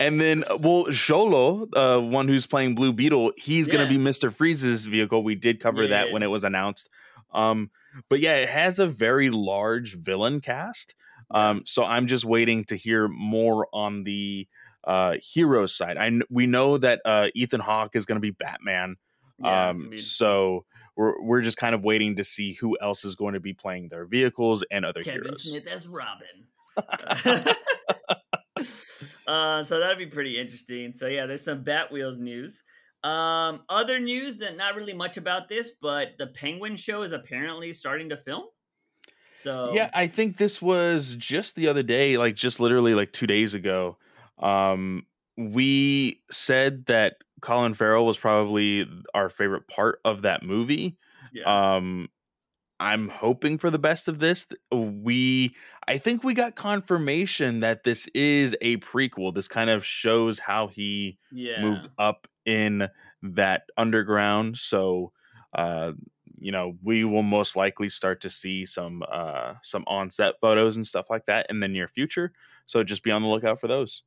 and then, well, Xolo, uh, one who's playing Blue Beetle, he's yeah. gonna be Mister Freeze's vehicle. We did cover yeah. that when it was announced. Um, but yeah, it has a very large villain cast. Um, so I'm just waiting to hear more on the uh, hero side. I we know that uh, Ethan Hawke is going to be Batman. Yeah, um, so we're we're just kind of waiting to see who else is going to be playing their vehicles and other Kevin heroes. Smith as Robin. uh, so that'd be pretty interesting. So yeah, there's some Batwheels news. Um, other news that not really much about this, but the Penguin show is apparently starting to film. So yeah, I think this was just the other day, like just literally like two days ago. Um, we said that Colin Farrell was probably our favorite part of that movie. Yeah. Um, I'm hoping for the best of this. We, I think we got confirmation that this is a prequel. This kind of shows how he yeah. moved up in that underground. So, uh, you know, we will most likely start to see some uh, some on-set photos and stuff like that in the near future. So just be on the lookout for those.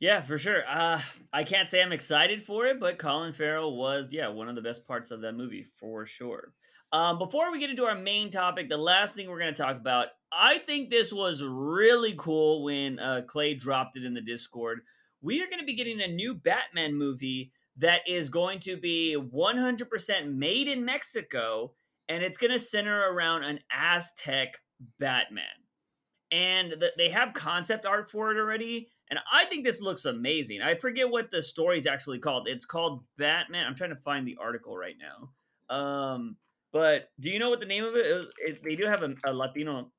Yeah, for sure. Uh, I can't say I'm excited for it, but Colin Farrell was, yeah, one of the best parts of that movie for sure. Um, before we get into our main topic, the last thing we're going to talk about, I think this was really cool when uh, Clay dropped it in the Discord we are going to be getting a new Batman movie that is going to be 100% made in Mexico and it's going to center around an Aztec Batman. And the, they have concept art for it already. And I think this looks amazing. I forget what the story is actually called. It's called Batman. I'm trying to find the article right now. Um, but do you know what the name of it is? It, they do have a, a Latino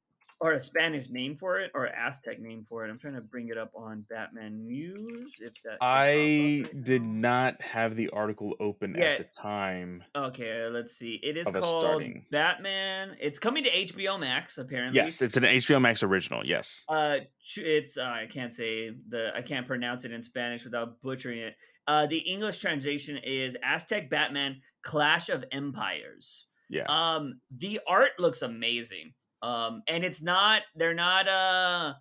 or a Spanish name for it or an Aztec name for it. I'm trying to bring it up on Batman News. If that I right did not have the article open yeah. at the time. Okay, let's see. It is called starting. Batman. It's coming to HBO Max apparently. Yes, it's an HBO Max original. Yes. Uh, it's uh, I can't say the I can't pronounce it in Spanish without butchering it. Uh, the English translation is Aztec Batman: Clash of Empires. Yeah. Um, the art looks amazing. Um, and it's not they're not uh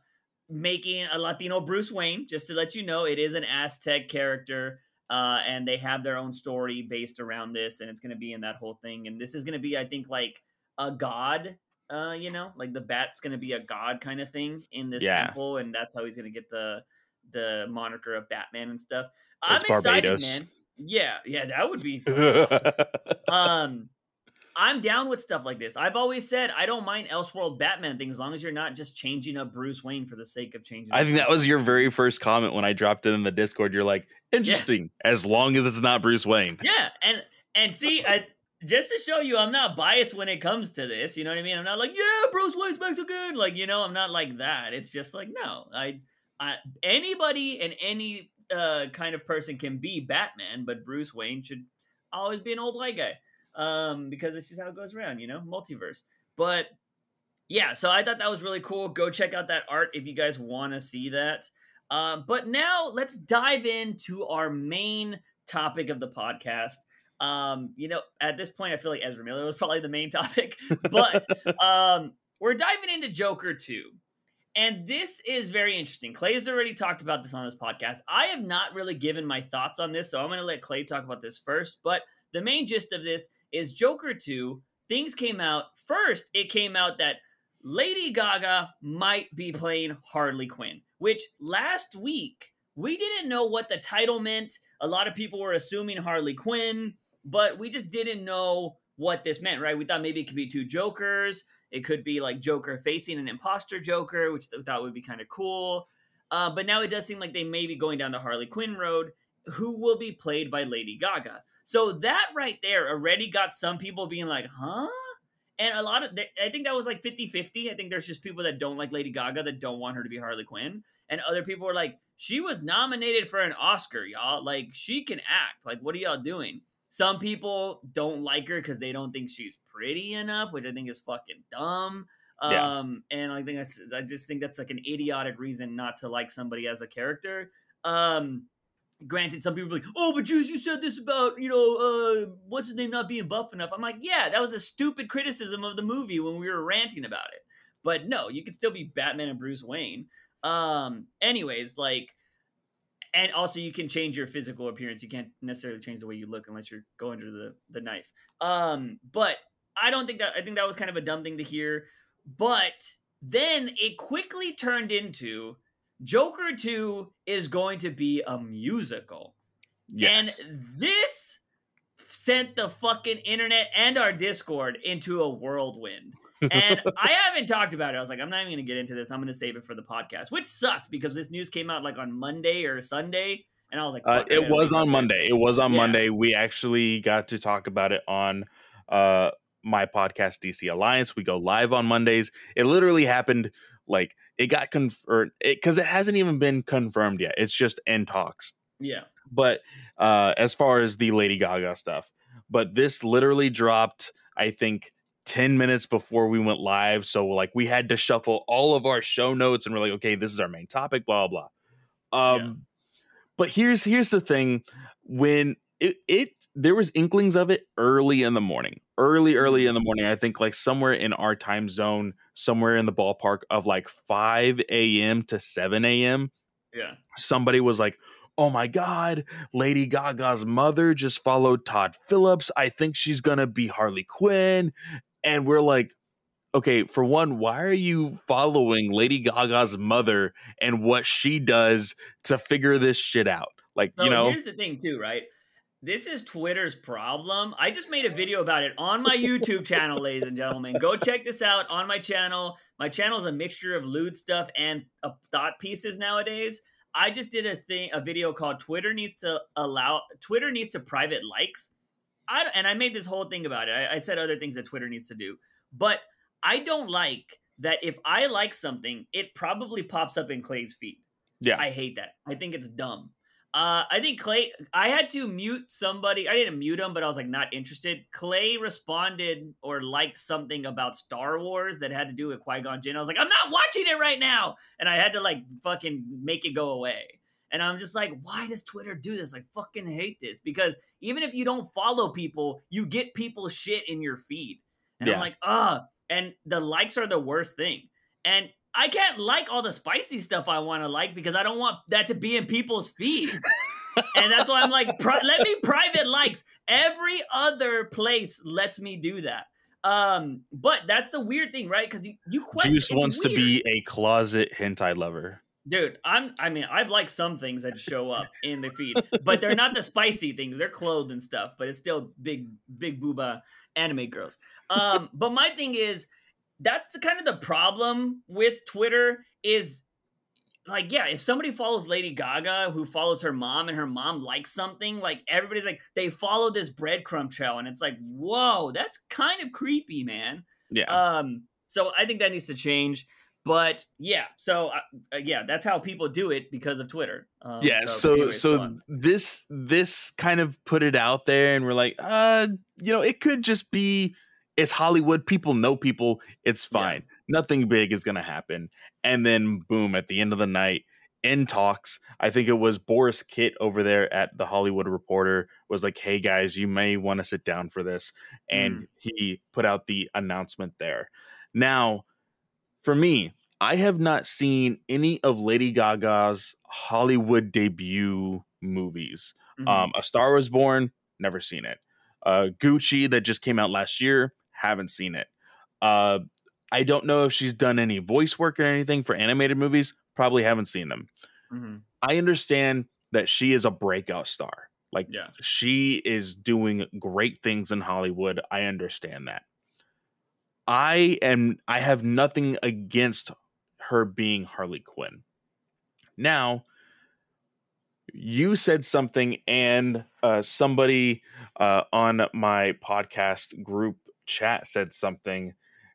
making a Latino Bruce Wayne. Just to let you know, it is an Aztec character. Uh, and they have their own story based around this, and it's going to be in that whole thing. And this is going to be, I think, like a god. Uh, you know, like the bat's going to be a god kind of thing in this yeah. temple, and that's how he's going to get the the moniker of Batman and stuff. I'm excited, man. Yeah, yeah, that would be awesome. um I'm down with stuff like this. I've always said I don't mind Elseworld Batman things as long as you're not just changing up Bruce Wayne for the sake of changing. I think that was your very first comment when I dropped it in the Discord. You're like, interesting, yeah. as long as it's not Bruce Wayne. Yeah, and and see, I just to show you I'm not biased when it comes to this. You know what I mean? I'm not like, yeah, Bruce Wayne's back Mexican. Like, you know, I'm not like that. It's just like, no, I, I anybody and any uh, kind of person can be Batman, but Bruce Wayne should always be an old white guy um, because it's just how it goes around, you know, multiverse. But yeah, so I thought that was really cool. Go check out that art if you guys want to see that. Um, but now let's dive into our main topic of the podcast. Um, you know, at this point, I feel like Ezra Miller was probably the main topic, but um, we're diving into Joker 2. And this is very interesting. Clay's already talked about this on this podcast. I have not really given my thoughts on this, so I'm going to let Clay talk about this first. But the main gist of this is Joker 2. Things came out. First, it came out that Lady Gaga might be playing Harley Quinn, which last week we didn't know what the title meant. A lot of people were assuming Harley Quinn, but we just didn't know what this meant, right? We thought maybe it could be two Jokers. It could be like Joker facing an imposter Joker, which we thought would be kind of cool. Uh, but now it does seem like they may be going down the Harley Quinn road, who will be played by Lady Gaga. So that right there already got some people being like, huh? And a lot of, I think that was like 50 50. I think there's just people that don't like Lady Gaga that don't want her to be Harley Quinn. And other people were like, she was nominated for an Oscar, y'all. Like, she can act. Like, what are y'all doing? Some people don't like her because they don't think she's pretty enough, which I think is fucking dumb. Yeah. Um, and I think that's, I just think that's like an idiotic reason not to like somebody as a character. Um, granted, some people are like, oh, but Juice, you said this about, you know, uh, what's his name not being buff enough. I'm like, yeah, that was a stupid criticism of the movie when we were ranting about it. But no, you can still be Batman and Bruce Wayne. Um, anyways, like, and also you can change your physical appearance. You can't necessarily change the way you look unless you're going to the, the knife. Um, but I don't think that, I think that was kind of a dumb thing to hear. But then it quickly turned into, Joker 2 is going to be a musical. Yes. And this sent the fucking internet and our Discord into a whirlwind. and I haven't talked about it. I was like, I'm not even going to get into this. I'm going to save it for the podcast, which sucked because this news came out like on Monday or Sunday. And I was like, uh, it was on Monday. It was on yeah. Monday. We actually got to talk about it on uh, my podcast, DC Alliance. We go live on Mondays. It literally happened like it got confirmed because it, it, hasn't even been confirmed yet. It's just in talks. Yeah. But uh, as far as the Lady Gaga stuff, but this literally dropped, I think, 10 minutes before we went live. So like we had to shuffle all of our show notes and we're like, okay, this is our main topic, blah blah. Um yeah. but here's here's the thing. When it, it there was inklings of it early in the morning early early in the morning i think like somewhere in our time zone somewhere in the ballpark of like 5 a.m to 7 a.m yeah. somebody was like oh my god lady gaga's mother just followed todd phillips. I think she's gonna be harley quinn. And we're like okay for one why are you following lady gaga's mother and what she does to figure this shit out? Like so you know? here's the thing too right this is Twitter's problem. I just made a video about it on my YouTube channel, ladies and gentlemen. Go check this out on my channel. My channel is a mixture of lewd stuff and uh, thought pieces nowadays. I just did a thing, a video called "Twitter needs to allow Twitter needs to private likes." I and I made this whole thing about it. I, I said other things that Twitter needs to do, but I don't like that if I like something, it probably pops up in Clay's feed. Yeah, I hate that. I think it's dumb. Uh, I think Clay. I had to mute somebody. I didn't mute him, but I was like not interested. Clay responded or liked something about Star Wars that had to do with Qui Gon Jinn. I was like, I'm not watching it right now, and I had to like fucking make it go away. And I'm just like, why does Twitter do this? I fucking hate this because even if you don't follow people, you get people shit in your feed. And yeah. I'm like, ah, and the likes are the worst thing. And I can't like all the spicy stuff I want to like because I don't want that to be in people's feed. and that's why I'm like, pri- let me private likes. Every other place lets me do that. Um, but that's the weird thing, right? Because you, you question. Juice wants weird. to be a closet hentai lover. Dude, I'm I mean, I've liked some things that show up in the feed, but they're not the spicy things. They're clothed and stuff, but it's still big big booba anime girls. Um, but my thing is that's the kind of the problem with Twitter is like yeah, if somebody follows Lady Gaga who follows her mom and her mom likes something, like everybody's like they follow this breadcrumb trail and it's like, "Whoa, that's kind of creepy, man." Yeah. Um so I think that needs to change. But yeah, so uh, uh, yeah, that's how people do it because of Twitter. Um, yeah, so anyways, so this this kind of put it out there, and we're like, uh, you know, it could just be it's Hollywood. People know people. It's fine. Yeah. Nothing big is gonna happen. And then boom, at the end of the night, in talks, I think it was Boris Kit over there at the Hollywood Reporter was like, "Hey guys, you may want to sit down for this," and mm. he put out the announcement there. Now, for me, I have not seen any of Lady Gaga's Hollywood debut movies. Mm-hmm. Um, A Star Was Born, never seen it. Uh, Gucci that just came out last year, haven't seen it. Uh, I don't know if she's done any voice work or anything for animated movies. Probably haven't seen them. Mm-hmm. I understand that she is a breakout star. Like yeah. she is doing great things in Hollywood. I understand that. I am I have nothing against her being Harley Quinn. Now, you said something, and uh, somebody uh, on my podcast group chat said something.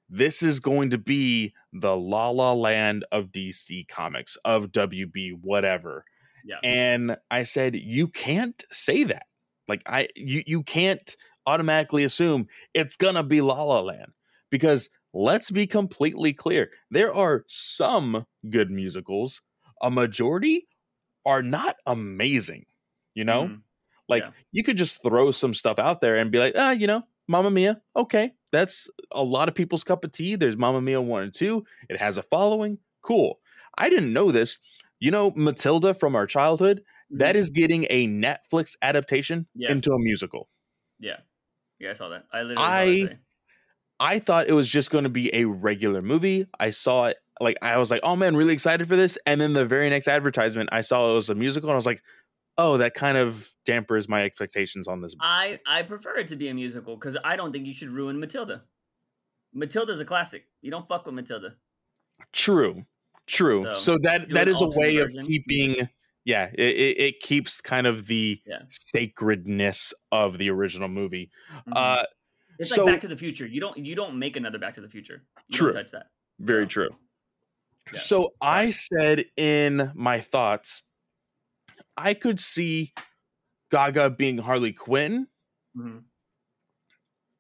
This is going to be the La La Land of DC Comics, of WB, whatever. Yeah. And I said, you can't say that. Like I, you, you can't automatically assume it's gonna be La La Land because let's be completely clear there are some good musicals, a majority are not amazing, you know? Mm-hmm. Like yeah. you could just throw some stuff out there and be like, ah, you know, Mamma Mia, okay, that's a lot of people's cup of tea. There's Mamma Mia 1 and 2. It has a following. Cool. I didn't know this. You know, Matilda from our childhood, mm-hmm. that is getting a Netflix adaptation yeah. into a musical. Yeah. Yeah, I saw that. I literally I I thought it was just going to be a regular movie. I saw it like I was like, "Oh man, really excited for this." And then the very next advertisement, I saw it was a musical and I was like, "Oh, that kind of dampers my expectations on this." I I prefer it to be a musical cuz I don't think you should ruin Matilda. Matilda's a classic. You don't fuck with Matilda. True. True. So, so that that is a way version. of keeping yeah, it, it, it, keeps kind of the yeah. sacredness of the original movie. Mm-hmm. Uh it's so, like Back to the Future. You don't you don't make another Back to the Future. You true. touch that. Very so, true. Yeah. So I said in my thoughts, I could see Gaga being Harley Quinn. Mm-hmm.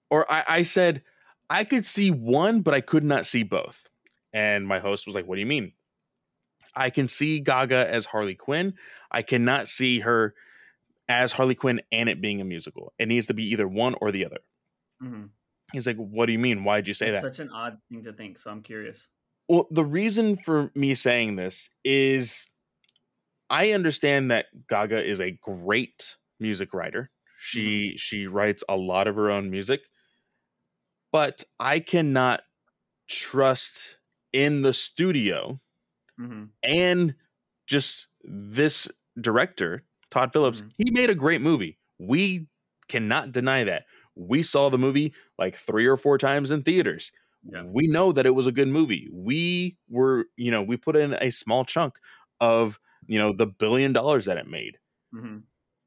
Or I, I said I could see one, but I could not see both. And my host was like, What do you mean? I can see Gaga as Harley Quinn. I cannot see her as Harley Quinn and it being a musical. It needs to be either one or the other. Mm-hmm. He's like, "What do you mean? Why did you say it's that?" Such an odd thing to think. So I'm curious. Well, the reason for me saying this is I understand that Gaga is a great music writer. She mm-hmm. she writes a lot of her own music. But I cannot trust in the studio mm-hmm. and just this director, Todd Phillips. Mm-hmm. He made a great movie. We cannot deny that. We saw the movie like three or four times in theaters. Yeah. We know that it was a good movie. We were, you know, we put in a small chunk of, you know, the billion dollars that it made. Mm-hmm.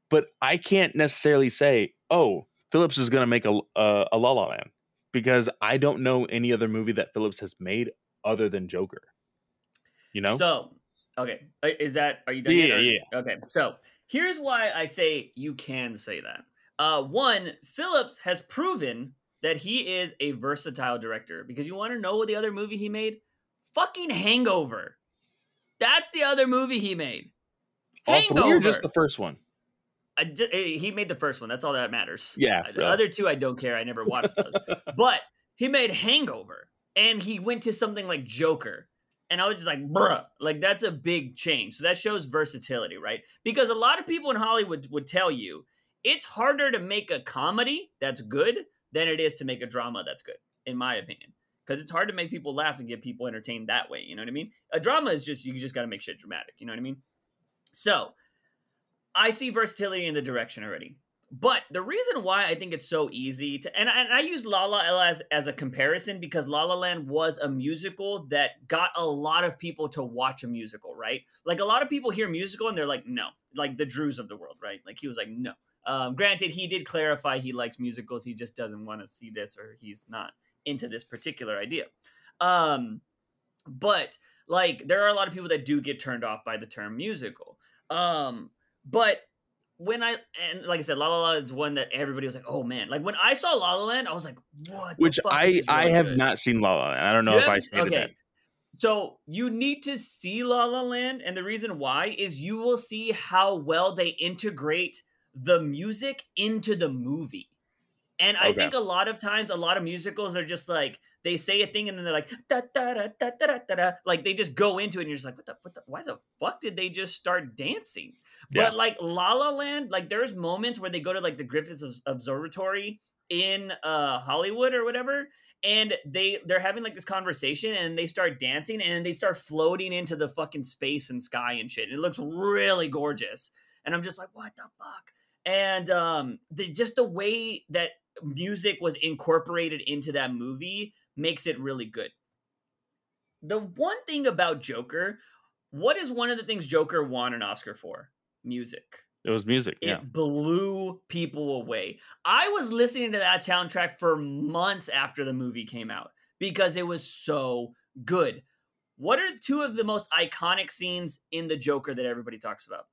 But I can't necessarily say, oh, Phillips is going to make a, a, a La La Land because I don't know any other movie that Phillips has made other than Joker. You know? So, okay. Uh, is that, are you done? Yeah, yeah. Okay. So here's why I say you can say that. Uh, one, Phillips has proven that he is a versatile director because you want to know what the other movie he made? Fucking Hangover. That's the other movie he made. All Hangover. three or just the first one? Eh, he made the first one. That's all that matters. Yeah. The really. other two, I don't care. I never watched those. but he made Hangover and he went to something like Joker. And I was just like, bruh, like that's a big change. So that shows versatility, right? Because a lot of people in Hollywood would tell you it's harder to make a comedy that's good than it is to make a drama that's good, in my opinion. because it's hard to make people laugh and get people entertained that way. You know what I mean? A drama is just you just got to make shit dramatic. You know what I mean? So I see versatility in the direction already. But the reason why I think it's so easy to, and I, and I use La La Land as, as a comparison because La La Land was a musical that got a lot of people to watch a musical, right? Like a lot of people hear musical and they're like, no, like the Drews of the world, right? Like he was like, no. Um, granted, he did clarify he likes musicals. He just doesn't want to see this or he's not into this particular idea. Um, but like there are a lot of people that do get turned off by the term musical. Um, but when I and like I said, La La Land is one that everybody was like, "Oh man!" Like when I saw La La Land, I was like, "What?" Which I really I have good. not seen La La Land. I don't know you if I stated okay. that. So you need to see La La Land, and the reason why is you will see how well they integrate the music into the movie. And I okay. think a lot of times, a lot of musicals are just like they say a thing and then they're like da da da da da da da, like they just go into it and you're just like, what the, what the, why the fuck did they just start dancing? Yeah. But like La La Land, like there's moments where they go to like the Griffith Observatory in uh Hollywood or whatever, and they they're having like this conversation and they start dancing and they start floating into the fucking space and sky and shit. And It looks really gorgeous, and I'm just like, what the fuck? And um, the, just the way that music was incorporated into that movie makes it really good. The one thing about Joker, what is one of the things Joker won an Oscar for? Music. It was music. It yeah. blew people away. I was listening to that soundtrack for months after the movie came out because it was so good. What are two of the most iconic scenes in the Joker that everybody talks about?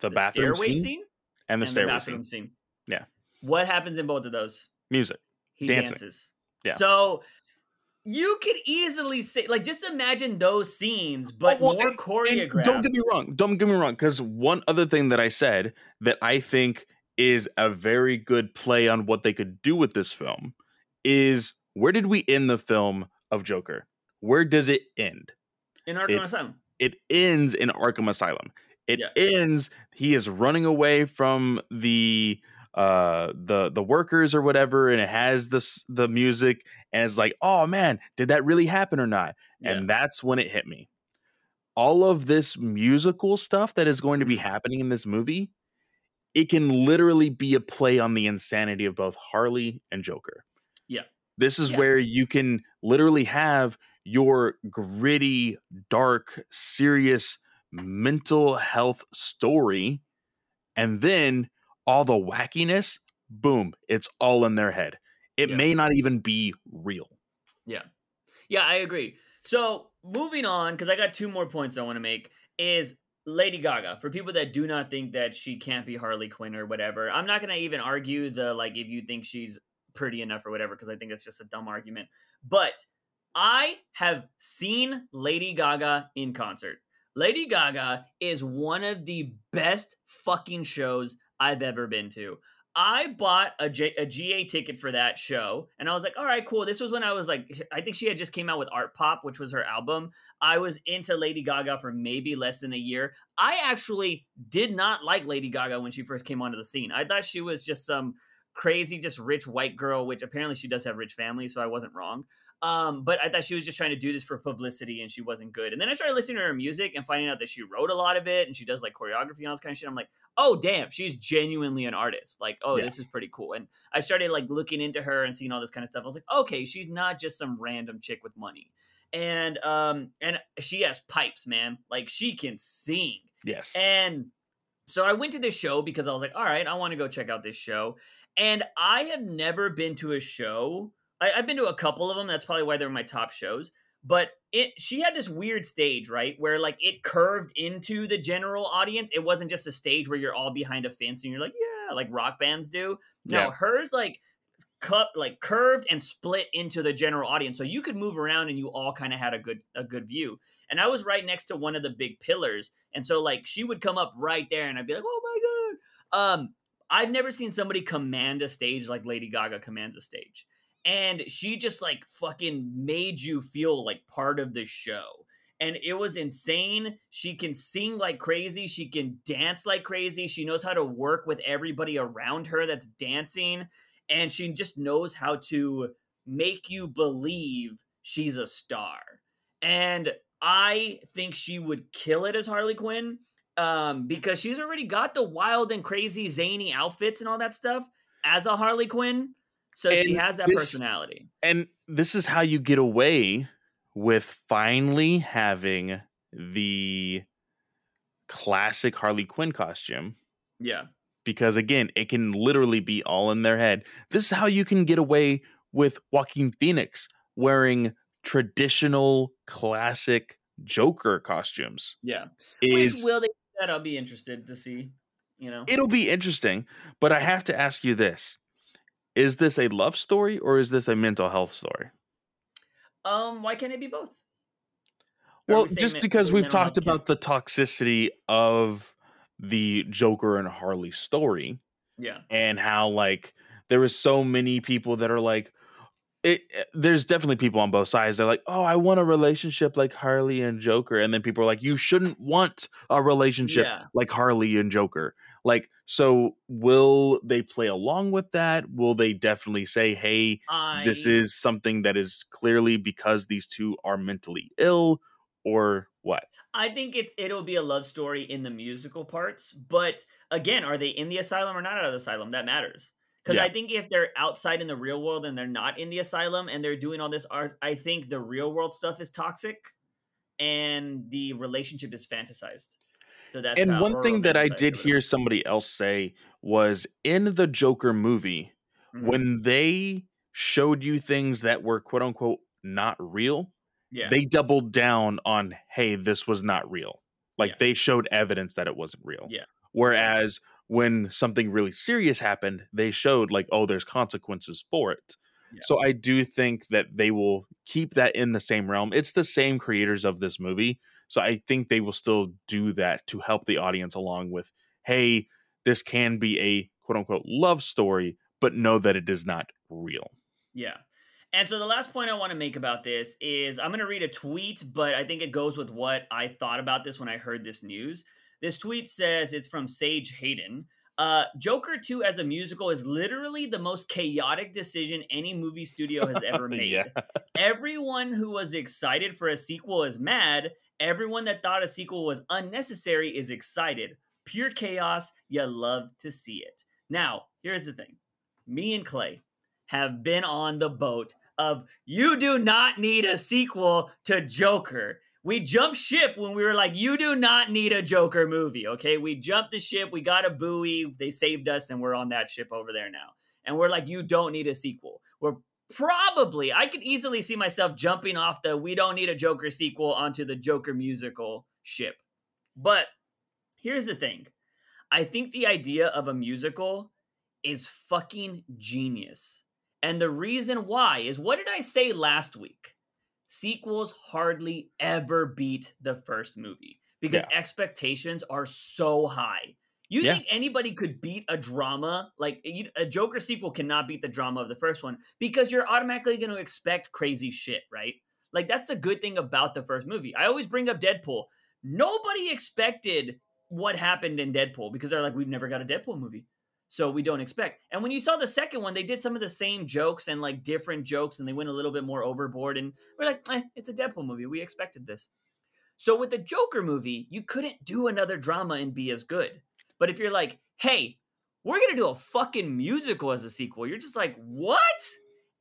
The, the bathroom stairway scene, scene and the and stairway the bathroom scene. scene. Yeah. What happens in both of those? Music. He Dancing. dances. Yeah. So you could easily say like just imagine those scenes oh, but oh, well, more and, choreographed and don't get me wrong don't get me wrong because one other thing that i said that i think is a very good play on what they could do with this film is where did we end the film of joker? Where does it end? In arkham it, asylum. it ends in arkham asylum. It yeah. ends he is running away from the uh the the workers or whatever and it has this the music and it's like oh man did that really happen or not yeah. and that's when it hit me all of this musical stuff that is going to be mm-hmm. happening in this movie it can literally be a play on the insanity of both harley and joker yeah this is yeah. where you can literally have your gritty dark serious mental health story and then all the wackiness, boom, it's all in their head. It yeah. may not even be real. Yeah. Yeah, I agree. So moving on, because I got two more points I want to make, is Lady Gaga. For people that do not think that she can't be Harley Quinn or whatever, I'm not gonna even argue the like if you think she's pretty enough or whatever, because I think it's just a dumb argument. But I have seen Lady Gaga in concert. Lady Gaga is one of the best fucking shows I've ever been to. I bought a, J- a GA ticket for that show, and I was like, all right, cool. This was when I was like, I think she had just came out with Art Pop, which was her album. I was into Lady Gaga for maybe less than a year. I actually did not like Lady Gaga when she first came onto the scene. I thought she was just some crazy, just rich white girl, which apparently she does have rich family, so I wasn't wrong. Um, but I thought she was just trying to do this for publicity and she wasn't good. And then I started listening to her music and finding out that she wrote a lot of it and she does like choreography and all this kind of shit. I'm like, oh damn, she's genuinely an artist. Like, oh, yeah. this is pretty cool. And I started like looking into her and seeing all this kind of stuff. I was like, okay, she's not just some random chick with money. And um, and she has pipes, man. Like she can sing. Yes. And so I went to this show because I was like, all right, I want to go check out this show. And I have never been to a show I, have been to a couple of them. That's probably why they're my top shows. But it, she had this weird stage, right, where like it curved into the general audience. It wasn't just a stage where you're all behind a fence and you're like, yeah, like rock bands do. No, yeah. hers like cut like curved and split into the general audience, so you could move around and you all kind of had a good a good view. And I was right next to one of the big pillars, and so like she would come up right there, and I'd be like, oh my god. Um, I've never seen somebody command a stage like Lady Gaga commands a stage and she just like fucking made you feel like part of the show. And it was insane. She can sing like crazy. She can dance like crazy. She knows how to work with everybody around her that's dancing. And she just knows how to make you believe she's a star. And I think she would kill it as Harley Quinn um, because she's already got the wild and crazy zany outfits and all that stuff as a Harley Quinn. So And she has that this- personality. and this is how you get away with finally having the classic Harley Quinn costume Yeah. because again, it can literally be all in their head. This is how you can get away with Joaquin Phoenix wearing traditional classic Joker costumes. Yeah. Is will they do that? I'll be interested to see. You know? it'll be interesting, but I have to ask you this. Is this a love story or is this a mental health story? Um, why can't it be both? Or Well, we just because we've talked about can't- the toxicity of the Joker and Harley story Yeah. and how like there was so many people that are like it, it- there's definitely people on both sides. They're like, "Oh, I want a relationship like Harley and Joker," and then people are like, "You shouldn't want a relationship Yeah. like Harley and Joker." Like, so will they play along with that? Will they definitely say, "Hey, I this is something that is clearly because these two are mentally ill," or what? I think it's it'll be a love story in the musical parts, but again, are they in the asylum or not out of the asylum? That matters. Because Yeah. I think if they're outside in the real world and they're not in the asylum and they're doing all this art, I think the real world stuff is toxic and the relationship is fantasized. So that's and one thing that I did hear somebody else say was in the Joker movie, Mhm. when they showed you things that were quote unquote not real, yeah, they doubled down on, hey, this was not real. Like Yeah. they showed evidence that it wasn't real. Yeah. Whereas when something really serious happened, they showed like, oh, there's consequences for it. Yeah. So I do think that they will keep that in the same realm. It's the same creators of this movie. So I think they will still do that to help the audience along with, hey, this can be a quote unquote love story, but know that it is not real. Yeah. And so the last point I want to make about this is I'm going to read a tweet, but I think it goes with what I thought about this when I heard this news. This tweet says it's from Sage Hayden. Uh, Joker 2 as a musical is literally the most chaotic decision any movie studio has ever made. Yeah. Everyone who was excited for a sequel is mad. Everyone that thought a sequel was unnecessary is excited. Pure chaos. You love to see it. Now, here's the thing me and Clay have been on the boat of you do not need a sequel to Joker. We jumped ship when we were like, you do not need a Joker movie. Okay. We jumped the ship. We got a buoy. They saved us, and we're on that ship over there now. And we're like, you don't need a sequel. We're probably, I could easily see myself jumping off the we don't need a Joker sequel onto the Joker musical ship. But here's the thing I think the idea of a musical is fucking genius. And the reason why is what did I say last week? Sequels hardly ever beat the first movie because expectations are so high. You Yeah. think anybody could beat a drama like you- a Joker sequel cannot beat the drama of the first one because you're automatically going to expect crazy shit, right? Like that's the good thing about the first movie. I always bring up Deadpool. Nobody expected what happened in Deadpool because they're like, we've never got a Deadpool movie. So we don't expect. And when you saw the second one, they did some of the same jokes and like different jokes and they went a little bit more overboard. And we're like, eh, it's a Deadpool movie. We expected this. So with the Joker movie, you couldn't do another drama and be as good. But if you're like, hey, we're going to do a fucking musical as a sequel, you're just like, what?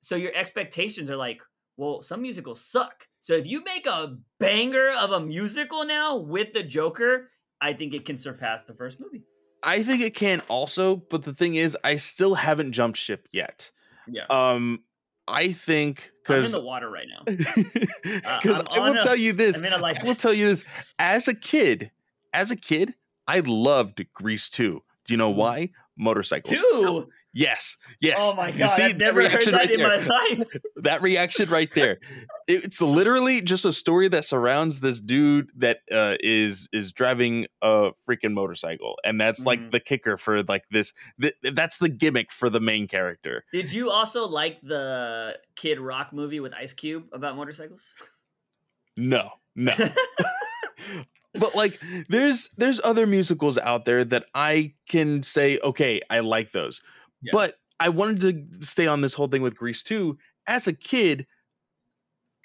So your expectations are like, well, some musicals suck. So if you make a banger of a musical now with the Joker, I think it can surpass the first movie. I think it can also, but the thing is, I still haven't jumped ship yet. Yeah. Um, I think because I'm in the water right now. because I'm I will a- tell you this. I'm in a life I will tell you this. As a kid, as a kid, I loved Grease 2. Do you know Mhm. why? Motorcycles. Two. Yes. Yes. Oh my You god! see I've never heard reaction that right in there? my life. that reaction right there it's literally just a story that surrounds this dude that uh, is is driving a freaking motorcycle and that's like Mhm. the kicker for like this th- that's the gimmick for the main character Did you also like the Kid Rock movie with Ice Cube about motorcycles? no no but like there's there's other musicals out there that i can say okay i like those Yeah. but i wanted to stay on this whole thing with Grease 2 as a kid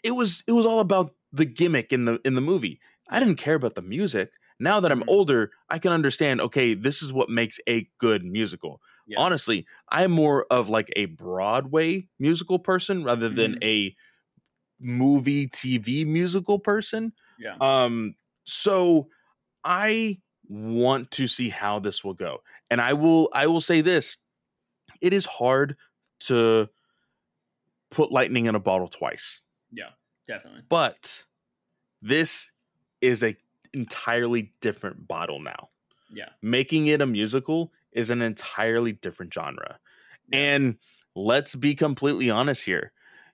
it was it was all about the gimmick in the in the movie. I didn't care about the music. Now that I'm Mhm. older, I can understand. Okay, this is what makes a good musical. Yeah. Honestly, I'm more of like a Broadway musical person rather than Mhm. a movie TV musical person. Yeah. Um, so I want to see how this will go. And I will I will say this. It is hard to put lightning in a bottle twice. Yeah, definitely. But this is a entirely different bottle now. Yeah. Making it a musical is an entirely different genre. Yeah. And let's be completely honest here.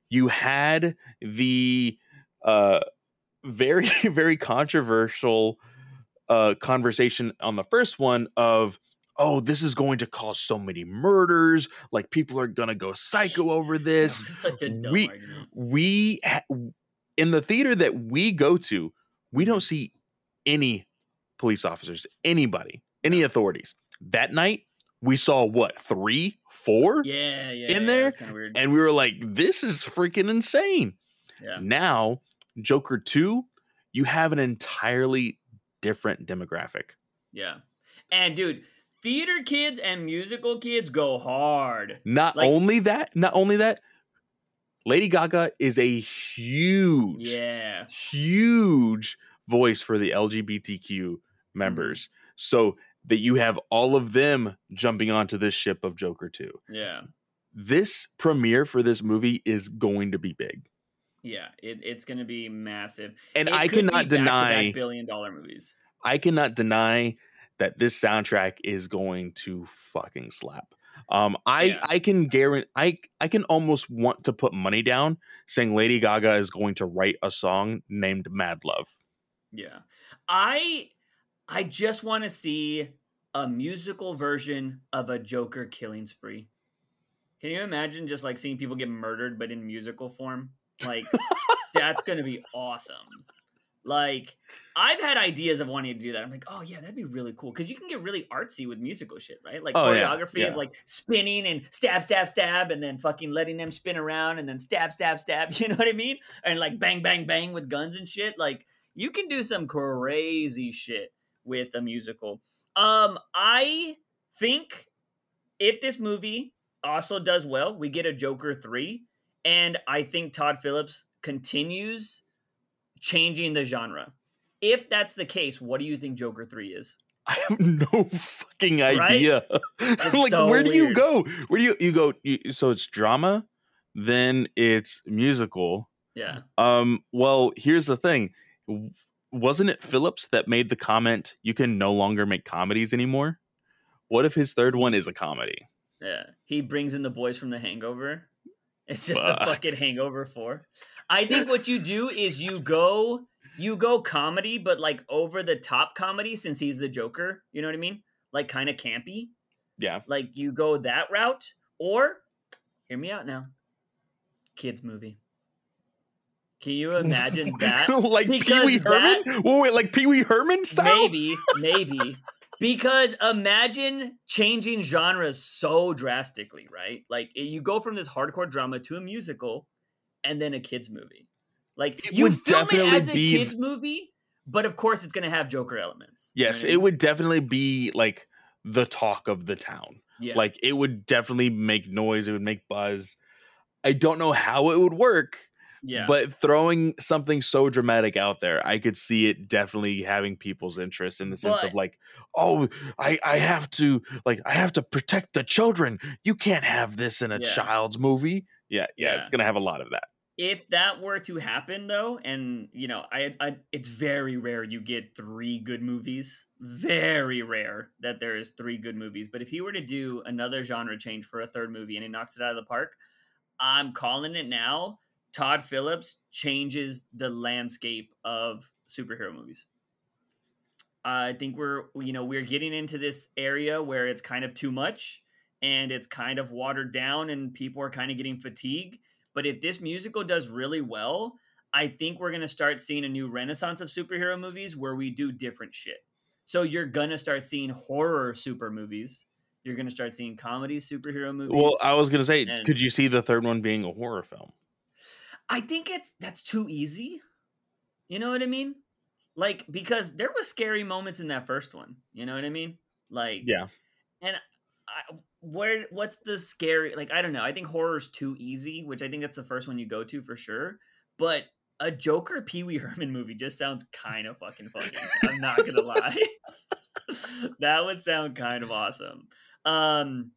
You had the uh very very controversial uh conversation on the first one of oh this is going to cause so many murders like people are going to go psycho over this such a we- argument. we ha- in the theater that we go to we Mm-hmm. don't see any police officers anybody any authorities that night we saw what three four Yeah, yeah. in yeah, there, Kind of weird. and we were like this is freaking insane yeah. now joker 2 you have an entirely different demographic Yeah. And dude, theater kids and musical kids go hard. not Like- only that not only that lady gaga is a huge Yeah. huge voice for the LGBTQ members. Mm-hmm. So that you have all of them jumping onto this ship of Joker 2. Yeah. This premiere for this movie is going to be big. Yeah. It, it's gonna be massive. And It I cannot deny billion dollar movies. I cannot deny that this soundtrack is going to fucking slap. Um I Yeah. I can guarantee I I can almost want to put money down saying Lady Gaga is going to write a song named Mad Love. Yeah. I I just want to see a musical version of a Joker killing spree. Can you imagine just like seeing people get murdered but in musical form? Like that's going to be awesome. Like I've had ideas of wanting to do that. I'm like, "Oh yeah, that'd be really cool cuz you can get really artsy with musical shit, right? Like Oh, yeah, choreography yeah. of like spinning and stab stab stab and then fucking letting them spin around and then stab stab stab, you know what I mean? And like bang bang bang with guns and shit. Like you can do some crazy shit with a musical. Um, I think if this movie also does well, we get a Joker 3, and I think Todd Phillips continues changing the genre. If that's the case, what do you think Joker 3 is? I have no fucking Right? idea. like, so where do you go? Where do you you go? You, so it's drama, then it's musical. Yeah. Um. Well, here's the thing. Wasn't it Phillips that made the comment? You can no longer make comedies anymore. What if his third one is a comedy? Yeah. He brings in the boys from the hangover. It's just a fucking hangover four. I think what you do is you go you go comedy, but like over the top comedy since he's the Joker. You know what I mean? Like kind of campy. Yeah. Like you go that route, or hear me out now. Kids movie. Can you imagine that? like Pee Wee Herman? Whoa, wait, like Pee Wee Herman style? Maybe, maybe. Because imagine changing genres so drastically, right? Like you go from this hardcore drama to a musical and then a kids movie. Like It you would film definitely it as a be- kids movie, but of course it's going to have Joker elements. Yes, it would definitely be like the talk of the town. Yeah. Like it would definitely make noise. It would make buzz. I don't know how it would work, yeah. but throwing something so dramatic out there, I could see it definitely having people's interest in the sense of like, oh, I I have to like I have to protect the children. You can't have this in a Yeah. child's movie. Yeah, yeah, it's gonna have a lot of that. if that were to happen though and you know I, I it's very rare you get three good movies very rare that there is three good movies but if he were to do another genre change for a third movie and he knocks it out of the park i'm calling it now todd phillips changes the landscape of superhero movies i think we're you know we're getting into this area where it's kind of too much and it's kind of watered down and people are kind of getting fatigued but if this musical does really well, I think we're going to start seeing a new renaissance of superhero movies where we do different shit. So you're going to start seeing horror super movies. You're going to start seeing comedy superhero movies. Well, I was gonna say, and- could you see the third one being a horror film? I think it's that's too easy. You know what I mean? Like because there was scary moments in that first one. You know what I mean? Like Yeah. and I, where what's the scary? Like I don't know. I think horror's too easy, which I think that's the first one you go to for sure. But a Joker Pee Wee Herman movie just sounds kind of fucking funny. I'm not gonna lie. that would sound kind of awesome. Um,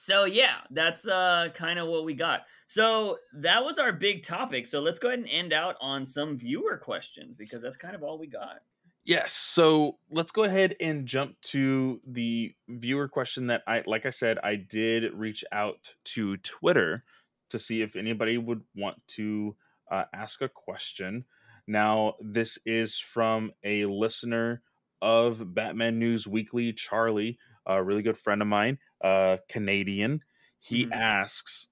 so yeah, that's uh kind of what we got. So that was our big topic. So let's go ahead and end out on some viewer questions because that's kind of all we got. Yes. So let's go ahead and jump to the viewer question that I, like I said, I did reach out to Twitter to see if anybody would want to uh, ask a question. Now, this is from a listener of Batman News Weekly, Charlie, a really good friend of mine, uh, Canadian. He Mhm. asks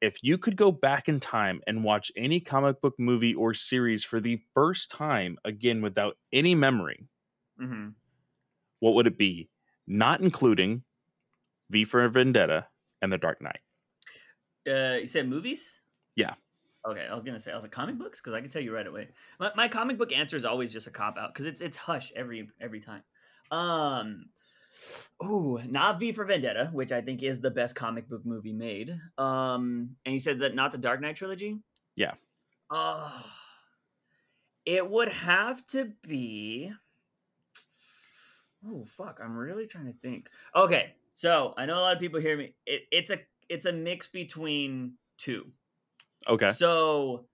if you could go back in time and watch any comic book movie or series for the first time, again without any memory, Mm-hmm. what would it be? Not including V for Vendetta and The Dark Knight. Uh, you said movies? Yeah. Okay, I was gonna say I was like comic books because I can tell you right away. My, my comic book answer is always just a cop out because it's it's hush every every time. Um, ooh, not V for Vendetta, which I think is the best comic book movie made. Um, and he said that not the Dark Knight trilogy. Yeah. Oh, it would have to be. Oh fuck! I'm really trying to think. Okay, so I know a lot of people hear me. It, it's a it's a mix between two. Okay. So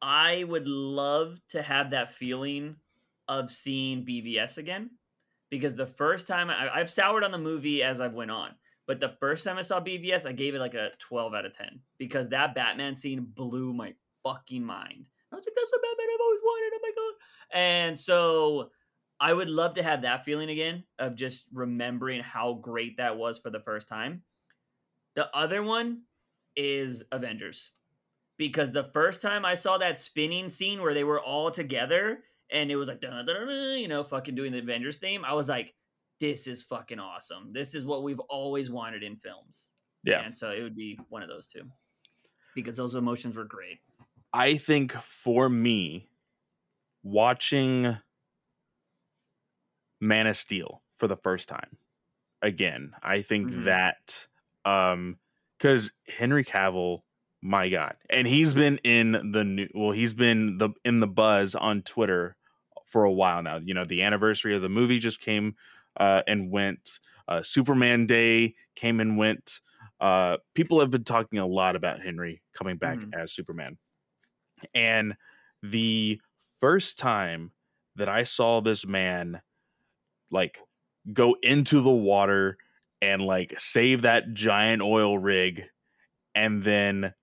I would love to have that feeling of seeing BVS again because the first time I, I've soured on the movie as I've went on, but the first time I saw BVS, I gave it like a 12 out of 10 because that Batman scene blew my fucking mind. I was like, that's the Batman I've always wanted. Oh my god! And so I would love to have that feeling again of just remembering how great that was for the first time. The other one is Avengers. Because the first time I saw that spinning scene where they were all together and it was like, dun, dun, dun, dun, you know, fucking doing the Avengers theme, I was like, this is fucking awesome. This is what we've always wanted in films. Yeah. And so it would be one of those two because those emotions were great. I think for me, watching Man of Steel for the first time again, I think Mhm. that um because Henry Cavill, my God, and he's been in the new well, he's been the in the buzz on Twitter for a while now. You know, the anniversary of the movie just came uh, and went. Uh, Superman Day came and went. Uh, people have been talking a lot about Henry coming back Mhm. as Superman. And the first time that I saw this man like go into the water and like save that giant oil rig and then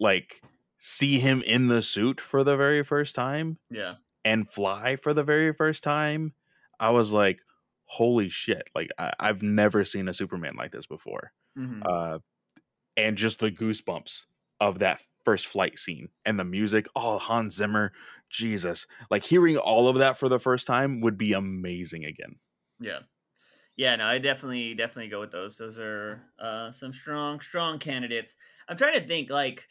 like see him in the suit for the very first time Yeah. and fly for the very first time, I was like, holy shit. Like, I- I've never seen a Superman like this before. Mhm. Uh, and just the goosebumps of that first flight scene and the music. Oh, Hans Zimmer, Jesus. Like, hearing all of that for the first time would be amazing again. Yeah. Yeah, no, I definitely definitely go with those. Those are uh some strong strong candidates. I'm trying to think like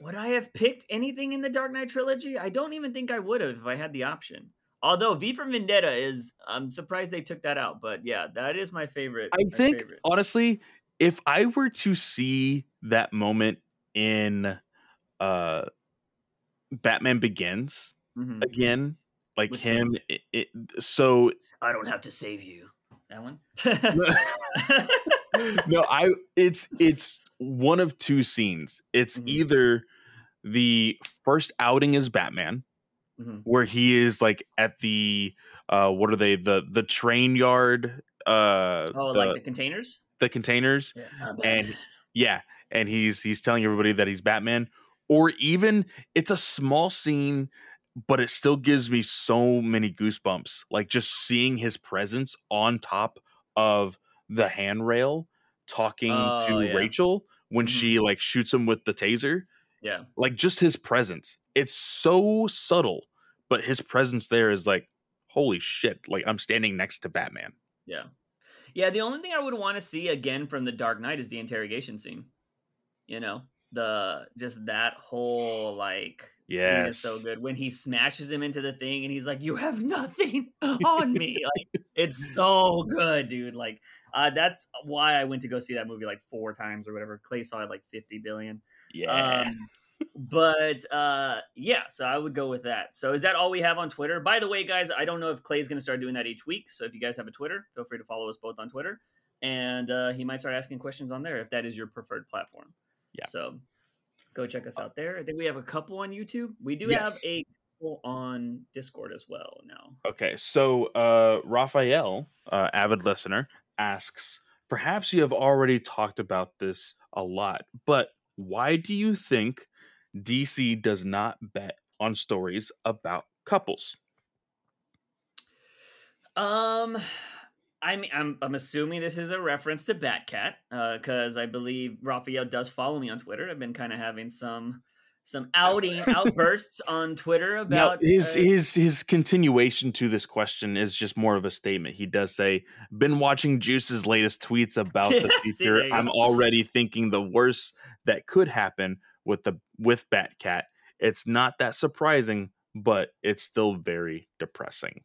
would I have picked anything in the Dark Knight trilogy? I don't even think I would have if I had the option. Although V for Vendetta is I'm surprised they took that out, but yeah, that is my favorite. I my think, favorite. honestly, if I were to see that moment in uh, Batman Begins Mhm. again, like him, it, it, so I don't have to save you. That one? no, I it's it's one of two scenes. It's Mhm. either the first outing as Batman, Mhm. where he is like at the uh what are they the the train yard uh Oh, the, like the containers? the containers Yeah. And yeah and he's he's telling everybody that he's Batman or even it's a small scene but it still gives me so many goosebumps like just seeing his presence on top of the handrail talking Oh, to yeah. Rachel when Mhm. she like shoots him with the taser yeah. like just his presence it's so subtle but his presence there is like holy shit like i'm standing next to batman Yeah. Yeah, the only thing I would want to see again from the Dark Knight is the interrogation scene. You know, the just that whole like yeah is so good when he smashes him into the thing and he's like you have nothing on me like it's so good dude like uh that's why i went to go see that movie like four times or whatever. Clay saw it like 50 billion. Yeah. Um, but uh yeah so i would go with that. So is that all we have on twitter? By the way guys i don't know if clay's gonna start doing that each week so if you guys have a twitter feel free to follow us both on twitter. And uh he might start asking questions on there if that is your preferred platform. Yeah. So go check us out there. I think we have a couple on youtube. We do Yes. have a couple on discord as well now. Okay, so uh, Raphael, uh, avid listener, asks Perhaps you have already talked about this a lot, but why do you think DC does not bet on stories about couples? Um, I mean, I'm I'm assuming this is a reference to Batcat, uh, because I believe Raphael does follow me on Twitter. I've been kind of having some some outing outbursts on Twitter Now, about his uh, his his continuation to this question is just more of a statement. He does say, "Been watching Juice's latest tweets about the Yeah, see, future. I'm go. already thinking the worst that could happen with the with Batcat. It's not that surprising, but it's still very depressing."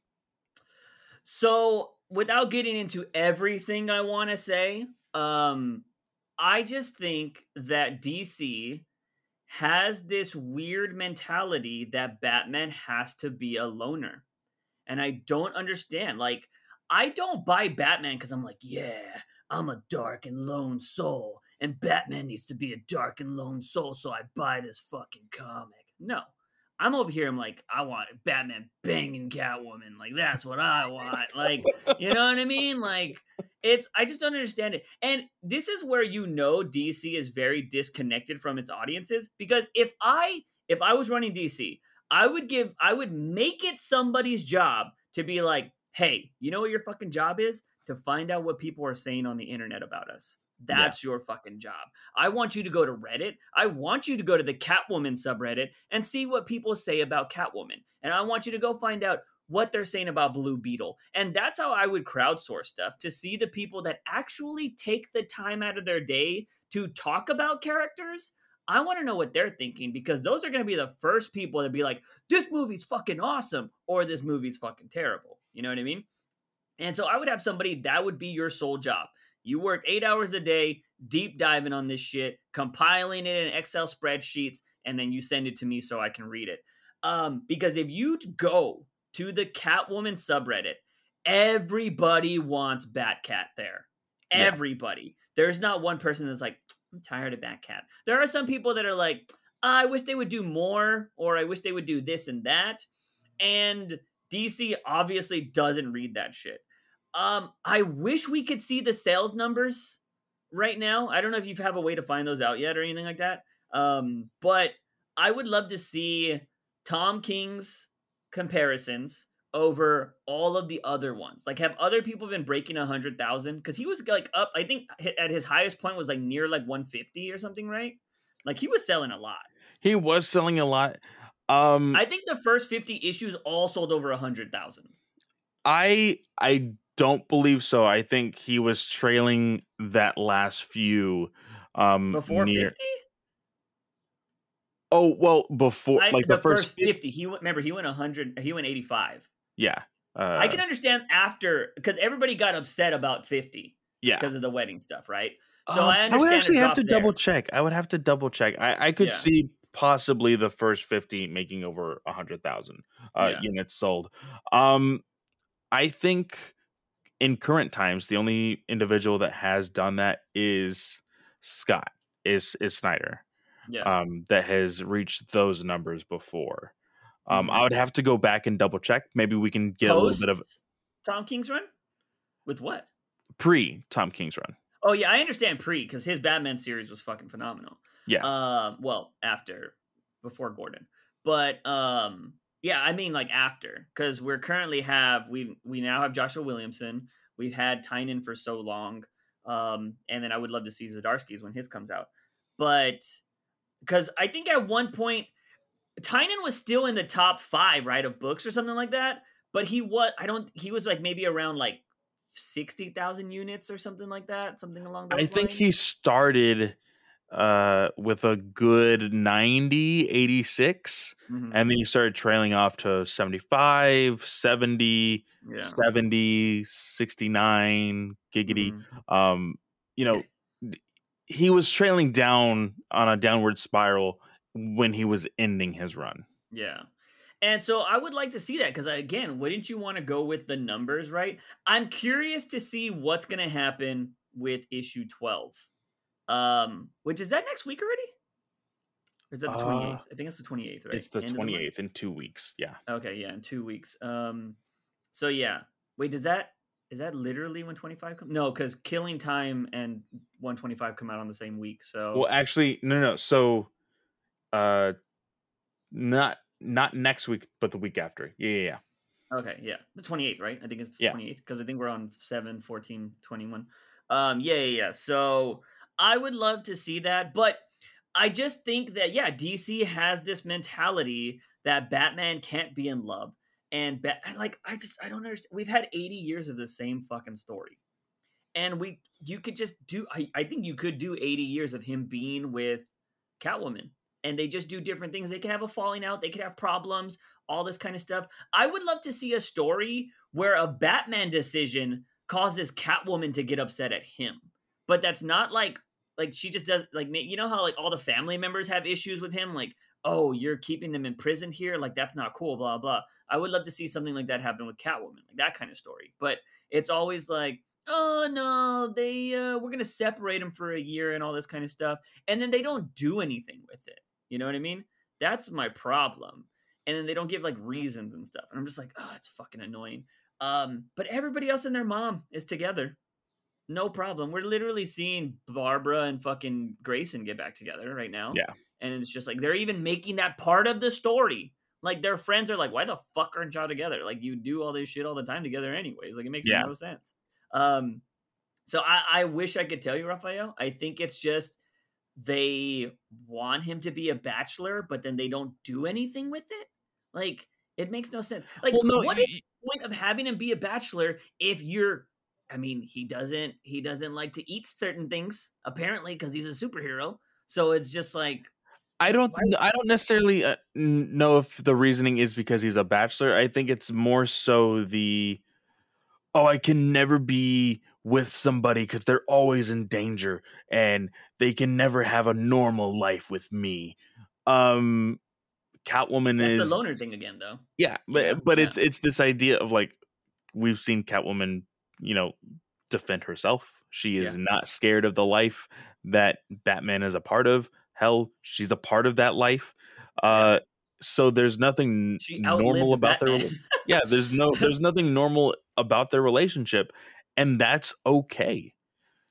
So, without getting into everything I want to say, um, I just think that DC has this weird mentality that Batman has to be a loner. And I don't understand. Like, I don't buy Batman because I'm like, yeah, I'm a dark and lone soul, and Batman needs to be a dark and lone soul, so I buy this fucking comic. No. I'm over here. I'm like, I want Batman banging Catwoman. Like that's what I want. Like, you know what I mean? Like, it's I just don't understand it. And this is where you know DC is very disconnected from its audiences because if I if I was running DC, I would give I would make it somebody's job to be like, hey, you know what your fucking job is? To find out what people are saying on the internet about us. That's your fucking job. I want you to go to Reddit. I want you to go to the Catwoman subreddit and see what people say about Catwoman. And I want you to go find out what they're saying about Blue Beetle. And that's how I would crowdsource stuff to see the people that actually take the time out of their day to talk about characters. I want to know what they're thinking because those are going to be the first people to be like, this movie's fucking awesome or this movie's fucking terrible. You know what I mean? And so I would have somebody that would be your sole job. You work eight hours a day, deep diving on this shit, compiling it in Excel spreadsheets, and then you send it to me so I can read it. Um, because if you go to the Catwoman subreddit, everybody wants Batcat there. Yeah. Everybody. There's not one person that's like, I'm tired of Batcat. There are some people that are like, I wish they would do more, or I wish they would do this and that. And DC obviously doesn't read that shit. Um, I wish we could see the sales numbers right now. I don't know if you have a way to find those out yet or anything like that. Um, but I would love to see Tom King's comparisons over all of the other ones. Like, have other people been breaking a hundred thousand? Because he was like up. I think at his highest point was like near like one fifty or something, right? Like he was selling a lot. He was selling a lot. Um, I think the first fifty issues all sold over a hundred thousand. I I don't believe so. I think he was trailing that last few um Before near- fifty, Oh well, before I, like the, the, first, first fifty, he went. Remember, he went hundred. He went eighty five. yeah. Uh, I can understand after because everybody got upset about fifty yeah. because of the wedding stuff, right? So Um, I would understand a actually have to there. double check. I would have to double check. I, I could Yeah. see possibly the first fifty making over a hundred thousand uh, Yeah. units sold. Um, I think in current times, the only individual that has done that is Scott. Is is Snyder? Yeah, um, that has reached those numbers before. Um, Mhm. I would have to go back and double check. Maybe we can get a little bit of Tom King's run with what? pre Tom King's run. Oh yeah, I understand pre because his Batman series was fucking phenomenal. Yeah. Uh, well, after, before Gordon, but um, yeah, I mean like after because we're currently have we we now have Joshua Williamson. We've had Tynion for so long, um, and then I would love to see Zdarsky's when his comes out, but because I think at one point Tynion was still in the top five, right, of books or something like that. But he was I don't he was like maybe around like sixty thousand units or something like that, something along those I think lines. he started uh, with a good 90, 86. Mhm. And then you started trailing off to 75, 70, Yeah. 70, 69, giggity. Mhm. Um, you know, he was trailing down on a downward spiral when he was ending his run. Yeah. And so I would like to see that because again, wouldn't you want to go with the numbers, right? I'm curious to see what's going to happen with issue 12. Um, which is that next week already? Or is that the Uh, 28th? I think it's the 28th, right? It's the End of month? 28th in two weeks. Yeah. Okay, yeah, in 2 weeks. Um so yeah. Wait, does that is that literally when 25 come? No, cuz Killing Time and 125 come out on the same week. So Well, actually, no, no. So, uh, not not next week, but the week after. Yeah, yeah, yeah. Okay, yeah. The 28th, right? I think it's the Yeah. 28th because I think we're on 7, 14, 21. Um, yeah, yeah, yeah. So I would love to see that, but I just think that, yeah, DC has this mentality that Batman can't be in love. And, like, I just, I don't understand. We've had 80 years of the same fucking story. And we, you could just do, I, I think you could do 80 years of him being with Catwoman. And they just do different things. They can have a falling out, they could have problems, all this kind of stuff. I would love to see a story where a Batman decision causes Catwoman to get upset at him. But that's not like like she just does like you know how like all the family members have issues with him like oh you're keeping them imprisoned here like that's not cool blah blah. I would love to see something like that happen with Catwoman like that kind of story. But it's always like oh no they uh we're going to separate them for a year and all this kind of stuff and then they don't do anything with it. You know what I mean? That's my problem and then they don't give like reasons and stuff. And I'm just like, oh, it's fucking annoying. Um, but everybody else and their mom is together. No problem. We're literally seeing Barbara and fucking Grayson get back together right now. Yeah. And it's just like they're even making that part of the story. Like their friends are like, why the fuck aren't y'all together? Like you do all this shit all the time together anyways. Like it makes Yeah. no sense. Um so I, I wish I could tell you, Raphael. I think it's just they want him to be a bachelor, but then they don't do anything with it. Like it makes no sense. Like well, no, what is the point of having him be a bachelor if you're I mean, he doesn't he doesn't like to eat certain things apparently because he's a superhero. So it's just like I don't. I don't necessarily uh, know if the reasoning is because he's a bachelor. I think it's more so the, oh, I can never be with somebody because they're always in danger and they can never have a normal life with me. Um, Catwoman that's is the loner thing again though. Yeah, but Yeah, but yeah. it's it's this idea of like we've seen Catwoman, you know, defend herself. She is Yeah. not scared of the life that Batman is a part of. Hell, she's a part of that life. Uh so there's nothing normal about their yeah, there's no there's nothing normal about their relationship and that's okay.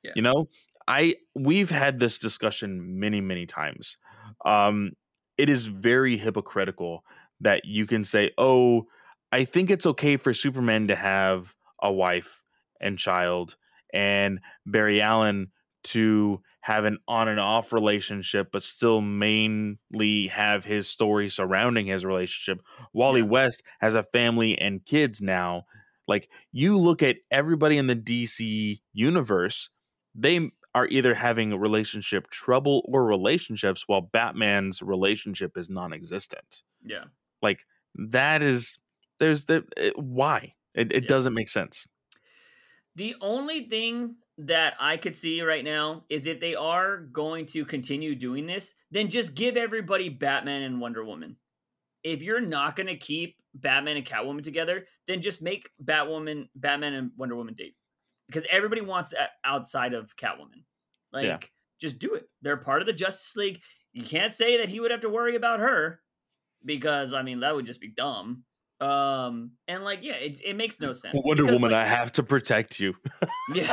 Yeah. You know, I we've had this discussion many many times. Um it is very hypocritical that you can say, "Oh, I think it's okay for Superman to have a wife and child and Barry Allen to have an on and off relationship but still mainly have his story surrounding his relationship. Wally Yeah. West has a family and kids now. Like you look at everybody in the DC universe, they are either having a relationship trouble or relationships while Batman's relationship is non-existent. yeah. Like that is there's the it, why? It, it Yeah. doesn't make sense. The only thing that I could see right now is if they are going to continue doing this, then just give everybody Batman and Wonder Woman. If you're not going to keep Batman and Catwoman together, then just make Batwoman, Batman and Wonder Woman date. Because everybody wants that outside of Catwoman. Like, Yeah. just do it. They're part of the Justice League. You can't say that he would have to worry about her because, I mean, that would just be dumb. Um, and like, yeah, it, it makes no sense. Wonder because, Woman, like, I have to protect you. yeah.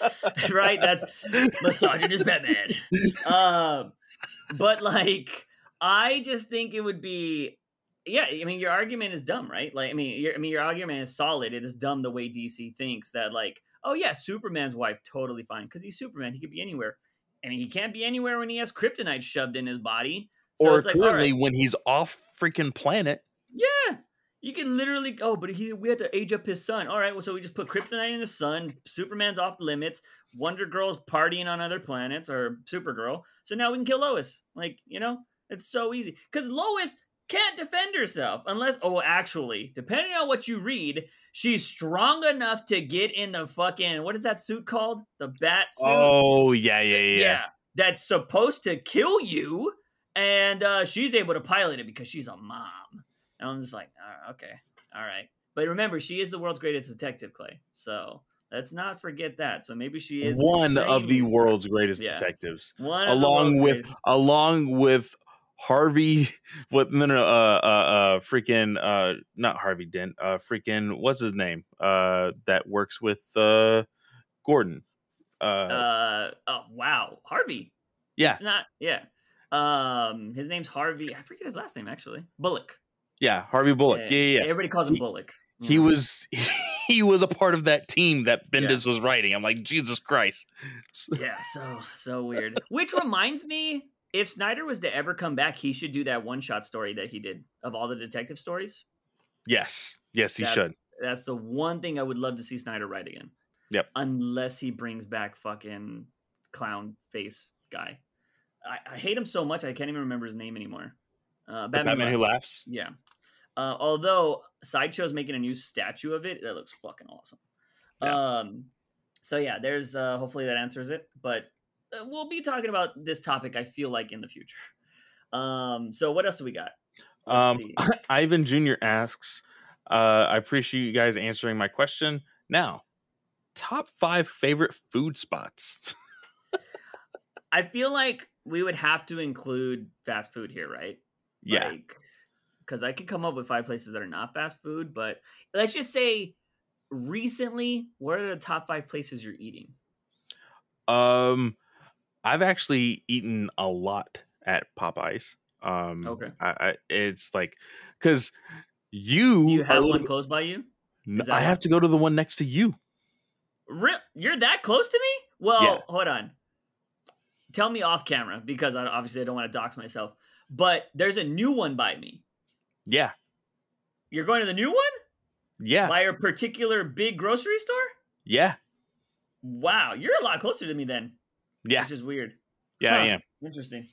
right? That's misogynist Batman. Um, but like, I just think it would be, yeah. I mean, your argument is dumb, right? Like, I mean, your, I mean, your argument is solid. It is dumb the way DC thinks that, like, oh yeah, Superman's wife totally fine because he's Superman. He could be anywhere. I mean, he can't be anywhere when he has kryptonite shoved in his body. So or it's like, currently right, when he's off freaking planet. yeah, You can literally oh, but he we had to age up his son. All right, well, so we just put kryptonite in the sun. Superman's off limits. Wonder Girl's partying on other planets, or Supergirl. So now we can kill Lois. Like you know, it's so easy because Lois can't defend herself unless oh actually depending on what you read she's strong enough to get in the fucking what is that suit called the bat suit oh yeah yeah yeah, yeah. that's supposed to kill you and uh, she's able to pilot it because she's a mom and i'm just like oh, okay all right. But remember she is the world's greatest detective clay. So let's not forget that. So maybe she is one of the world's greatest yeah. detectives. One along with greatest. along with Harvey, what no no uh uh, uh freaking uh not Harvey Dent uh freaking what's his name uh that works with uh Gordon uh uh oh wow Harvey. Yeah. It's not yeah. Um his name's Harvey I forget his last name actually. Bullock yeah Harvey Bullock yeah yeah, yeah. everybody calls him he, Bullock he was he was a part of that team that Bendis yeah. was writing I'm like Jesus Christ yeah so so weird which reminds me if Snyder was to ever come back, he should do that one shot story that he did of all the detective stories. Yes. Yes, he that's, should. That's the one thing I would love to see Snyder write again. Yep. Unless he brings back fucking clown face guy. I, I hate him so much I can't even remember his name anymore. Uh, Batman, Batman who laughs. Yeah. Uh, although Sideshow's making a new statue of it, that looks fucking awesome. Yeah. Um. So yeah, there's uh, hopefully that answers it. But uh, we'll be talking about this topic. I feel like in the future. Um, so what else do we got? Um, Ivan Jr. asks, uh, "I appreciate you guys answering my question. Now, top five favorite food spots." I feel like we would have to include fast food here, right? Yeah. Because I could come up with five places that are not fast food, but let's just say recently, what are the top five places you're eating? Um, I've actually eaten a lot at Popeyes. Um, okay. I, I it's like because you you have one close by you. I have to go to the one next to you. Real, you're that close to me? Well, yeah. hold on. Tell me off camera because I, obviously I don't want to dox myself. But there's a new one by me. Yeah. You're going to the new one? Yeah. By a particular big grocery store? Yeah. Wow, you're a lot closer to me then. Yeah. Which is weird. Yeah, huh. I am. Interesting.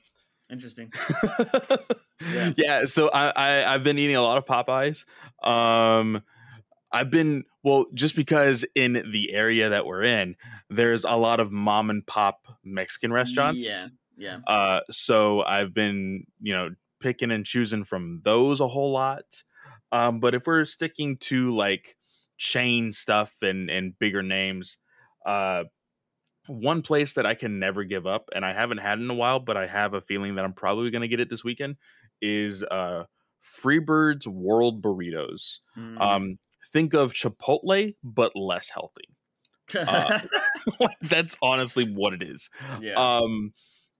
Interesting. yeah. yeah. So I, I have been eating a lot of Popeyes. Um, I've been well just because in the area that we're in, there's a lot of mom and pop Mexican restaurants. Yeah. Yeah. Uh, so I've been you know picking and choosing from those a whole lot. Um, but if we're sticking to like chain stuff and and bigger names, uh, one place that I can never give up, and I haven't had in a while, but I have a feeling that I'm probably going to get it this weekend, is uh, Freebird's World Burritos. Mm. Um, think of Chipotle, but less healthy. Uh, that's honestly what it is. Yeah. Um,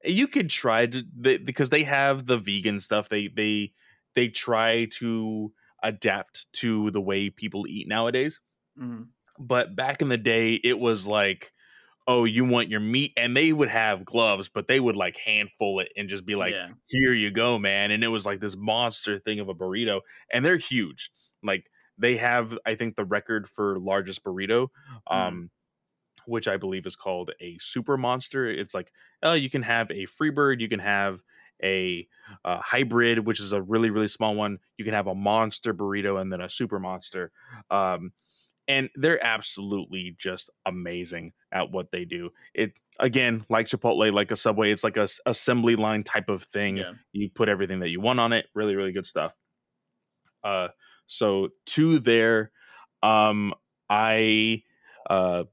you could try to they, because they have the vegan stuff. They they they try to adapt to the way people eat nowadays. Mm. But back in the day, it was like oh, you want your meat? And they would have gloves, but they would like handful it and just be like, yeah. here you go, man. And it was like this monster thing of a burrito. And they're huge. Like they have, I think, the record for largest burrito. Mm. Um, which I believe is called a super monster. It's like, oh, you can have a Freebird, you can have a, a, hybrid, which is a really really small one. You can have a monster burrito and then a super monster. Um, and they're absolutely just amazing at what they do. It again, like Chipotle, like a Subway, it's like a assembly line type of thing. Yeah. You put everything that you want on it. Really, really good stuff. Uh, so to there, um, I uh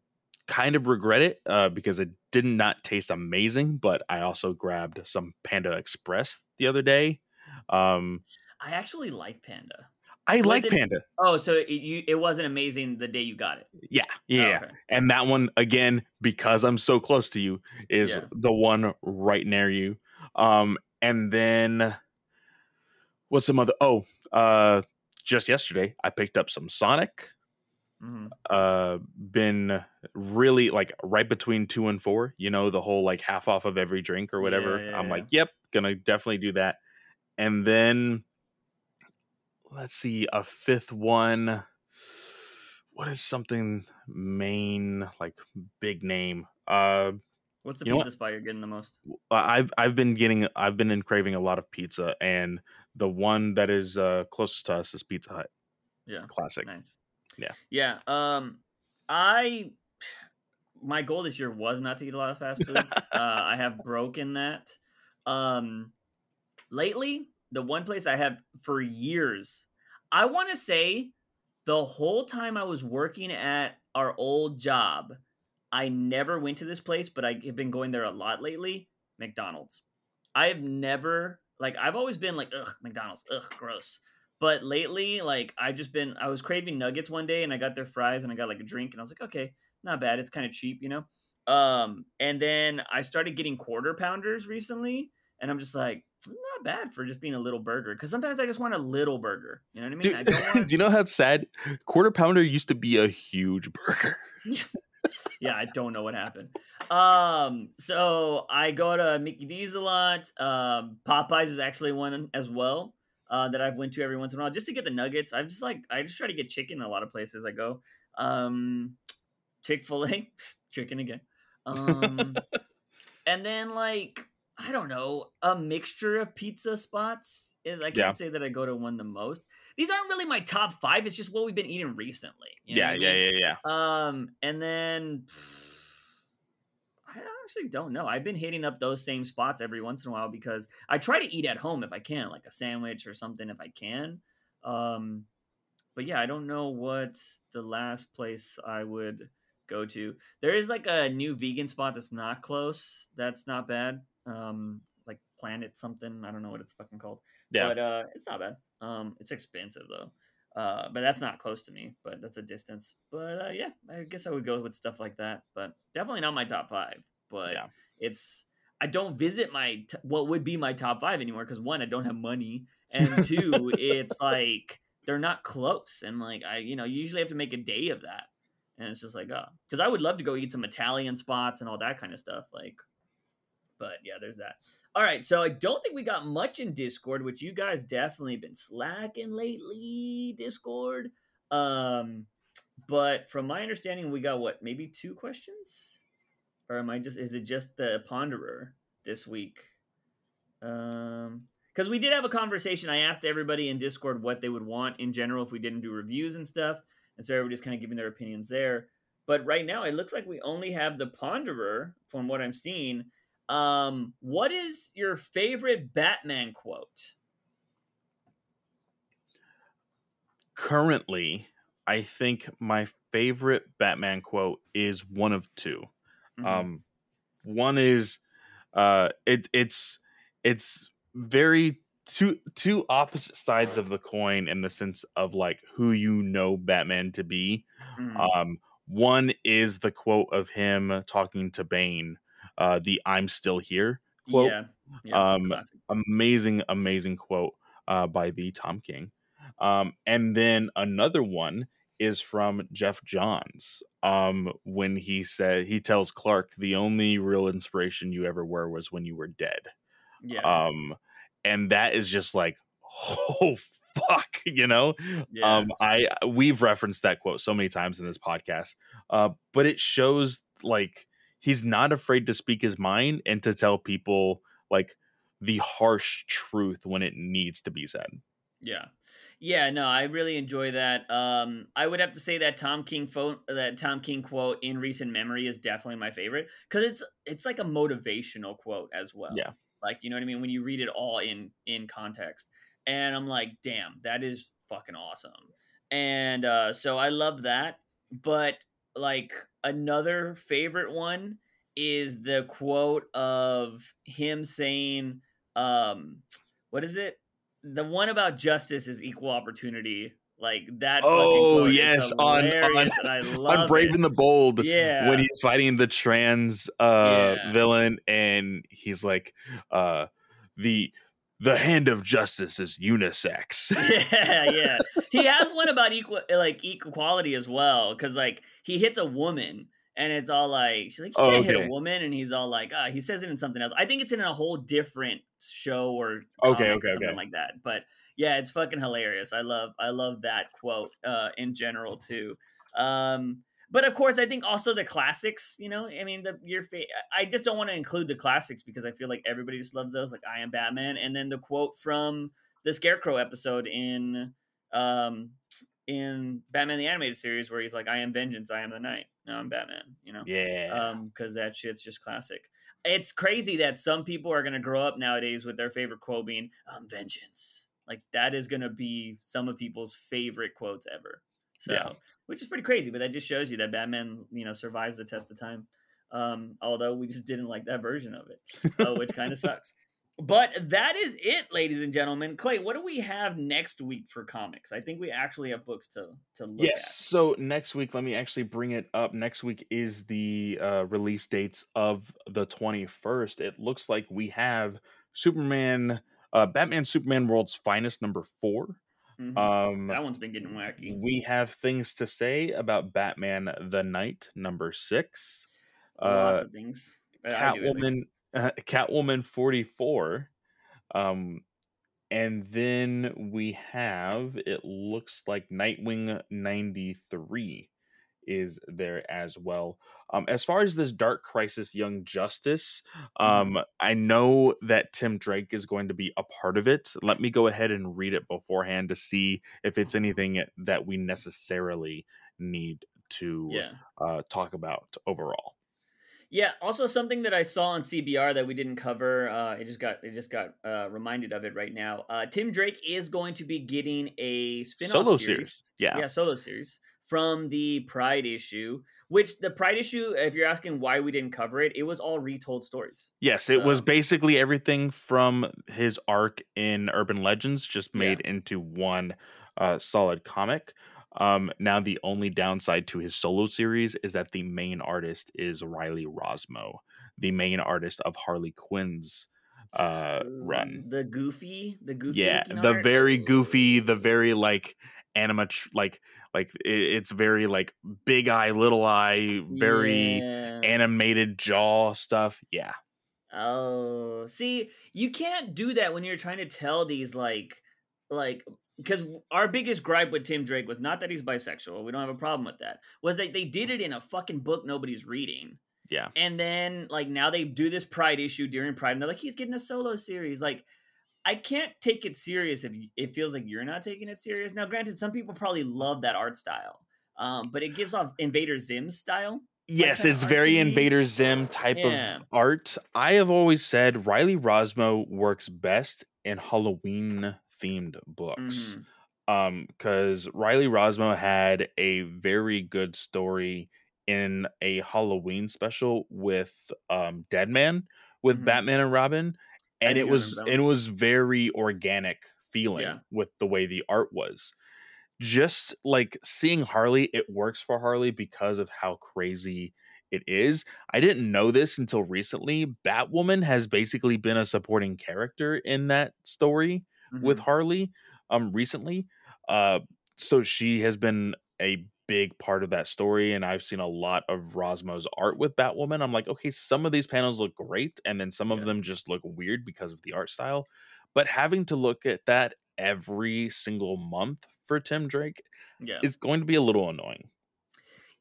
kind of regret it uh because it did not taste amazing, but I also grabbed some Panda Express the other day. Um, I actually like Panda. I was like it, Panda. Oh, so it, you, it wasn't amazing the day you got it. Yeah, yeah, oh, okay. and that one again because I'm so close to you is yeah. the one right near you. Um, and then what's some other? Oh, uh, just yesterday I picked up some Sonic. Mm-hmm. Uh, been really like right between two and four. You know the whole like half off of every drink or whatever. Yeah, yeah, I'm like, yep, gonna definitely do that. And then let's see, a fifth one. What is something main like big name? Uh What's the you pizza spot you're getting the most? I've I've been getting I've been in craving a lot of pizza and the one that is uh closest to us is Pizza Hut. Yeah. Classic. Nice. Yeah. Yeah. Um, I my goal this year was not to eat a lot of fast food. uh, I have broken that. Um, lately, the one place I have for years, I want to say, the whole time I was working at our old job, I never went to this place, but I have been going there a lot lately. McDonald's. I have never like I've always been like ugh McDonald's ugh gross. But lately, like I've just been I was craving nuggets one day and I got their fries and I got like a drink and I was like okay not bad it's kind of cheap you know. Um and then I started getting quarter pounders recently and I'm just like not bad for just being a little burger because sometimes I just want a little burger. You know what I mean? Dude, I don't want do you know how sad? Quarter pounder used to be a huge burger. yeah, I don't know what happened. Um, so I go to Mickey D's a lot. Um, Popeyes is actually one as well. Uh, that I've went to every once in a while just to get the nuggets. I'm just like I just try to get chicken in a lot of places I go. Um, Chick Fil A, chicken again. Um, and then like I don't know a mixture of pizza spots. Is I can't Yeah. say that I go to one the most. These aren't really my top five. It's just what we've been eating recently. you know yeah, what I yeah, mean? yeah, yeah. Um, and then I actually don't know. I've been hitting up those same spots every once in a while because I try to eat at home if I can, like a sandwich or something if I can. Um, but yeah, I don't know what the last place I would go to. There is like a new vegan spot that's not close. That's not bad. Um, like Planet something. I don't know what it's fucking called. Yeah. But uh, it's not bad. Um, it's expensive though. Uh, but that's not close to me. But that's a distance. But uh, yeah, I guess I would go with stuff like that. But definitely not my top five. But Yeah. it's I don't visit my t- what would be my top five anymore because one, I don't have money, and two, it's like they're not close, and like I, you know, you usually have to make a day of that, and it's just like oh, because I would love to go eat some Italian spots and all that kind of stuff, like. But yeah, there's that. All right, so I don't think we got much in Discord, which you guys definitely been slacking lately, Discord. Um, but from my understanding, we got what, maybe two questions? Or am I just is it just the ponderer this week? Um because we did have a conversation. I asked everybody in Discord what they would want in general if we didn't do reviews and stuff. And so everybody's kind of giving their opinions there. But right now it looks like we only have the ponderer from what I'm seeing. Um, what is your favorite Batman quote? Currently, I think my favorite Batman quote is one of two. Mhm. Um, one is uh, it it's it's very two two opposite sides of the coin in the sense of like who you know Batman to be. Mhm. Um, one is the quote of him talking to Bane, uh, the "I'm still here" quote. yeah, yeah, um, classic. amazing, amazing quote uh, by the Tom King. Um, and then another one is from Geoff Johns um, when he said he tells Clark the only real inspiration you ever were was when you were dead. Yeah, Um, and that is just like, oh fuck, you know. yeah, Um, I we've referenced that quote so many times in this podcast, uh, but it shows like he's not afraid to speak his mind and to tell people like the harsh truth when it needs to be said. yeah, yeah. No, I really enjoy that. Um, I would have to say that Tom King quote, that Tom King quote in recent memory is definitely my favorite because it's it's like a motivational quote as well. Yeah. like you know what I mean when you read it all in in context, and I'm like, damn, that is fucking awesome. And uh, so I love that. But like another favorite one is the quote of him saying, um, what is it? The one about justice is equal opportunity. Like that. Oh, quote yes, on- on- hilarious, and I love On Brave it. and the Bold, Yeah. when he's fighting the trans uh, Yeah. villain, and he's like, uh, the the hand of justice is unisex. yeah, yeah. He has one about equal, like equality as well, because like he hits a woman, and it's all like she's like, "You Oh, can't hit okay. a woman," and he's all like, "Ah." he says it in something else. I think it's in a whole different show or Okay, comic or okay, something okay. like that. But yeah, it's fucking hilarious. I love I love that quote uh, in general too. Um, but of course, I think also the classics. You know, I mean, the your fa- I just don't want to include the classics because I feel like everybody just loves those. Like I am Batman, and then the quote from the Scarecrow episode in um in Batman the animated series where he's like, "I am vengeance, I am the night." No, I'm Batman. You know, yeah, um, because that shit's just classic. It's crazy that some people are gonna grow up nowadays with their favorite quote being "I'm vengeance." Like that is gonna be some of people's favorite quotes ever. So, yeah. Which is pretty crazy, but that just shows you that Batman, you know, survives the test of time. Um, although we just didn't like that version of it, so, which kind of sucks. But that is it, ladies and gentlemen. Clay, what do we have next week for comics? I think we actually have books to to look yes, at. So next week, let me actually bring it up. Next week is the uh, release dates of the twenty first. It looks like we have Superman, uh, Batman, Superman World's Finest number 4 mm-hmm. Um, that one's been getting wacky. We have things to say about Batman the Knight number six. Lots uh, of things. Catwoman uh, Catwoman 44. Um, and then we have, it looks like Nightwing 93 is there as well. Um, as far as this Dark Crisis Young Justice, mm-hmm. um, I know that Tim Drake is going to be a part of it. Let me go ahead and read it beforehand to see if it's anything that we necessarily need to yeah. uh, talk about overall. Yeah. Also, something that I saw on CBR that we didn't cover. Uh, it just got it just got uh, reminded of it right now. Uh, Tim Drake is going to be getting a spin-off solo series. series. Yeah. Yeah, solo series from the Pride issue. Which the Pride issue, if you're asking why we didn't cover it, it was all retold stories. Yes, it um, was basically everything from his arc in Urban Legends, just made yeah. into one uh, solid comic. Um, now the only downside to his solo series is that the main artist is Riley Rossmo, the main artist of Harley Quinn's uh run. The goofy, the goofy. Yeah, the art. very goofy, the very like animat like like it, it's very like big eye, little eye, very yeah. animated jaw stuff. Yeah. Oh, see, you can't do that when you're trying to tell these like like because our biggest gripe with Tim Drake was not that he's bisexual. We don't have a problem with that. Was that they did it in a fucking book nobody's reading. Yeah. And then like now they do this Pride issue during Pride, and they're like, he's getting a solo series. Like, I can't take it serious if it feels like you're not taking it serious. Now, granted, some people probably love that art style, um, but it gives off Invader Zim style. Yes, it's very Invader Zim type yeah. of art. I have always said Riley Rossmo works best in Halloween themed books. Mm-hmm. Um, because Riley Rossmo had a very good story in a Halloween special with um Deadman with mm-hmm. Batman and Robin. And it was it was very organic feeling yeah. with the way the art was. Just like seeing Harley, it works for Harley because of how crazy it is. I didn't know this until recently. Batwoman has basically been a supporting character in that story mm-hmm. with Harley um recently. Uh so she has been a big part of that story and I've seen a lot of Rossmo's art with Batwoman. I'm like, okay, some of these panels look great and then some yeah. of them just look weird because of the art style. But having to look at that every single month for Tim Drake yeah. is going to be a little annoying.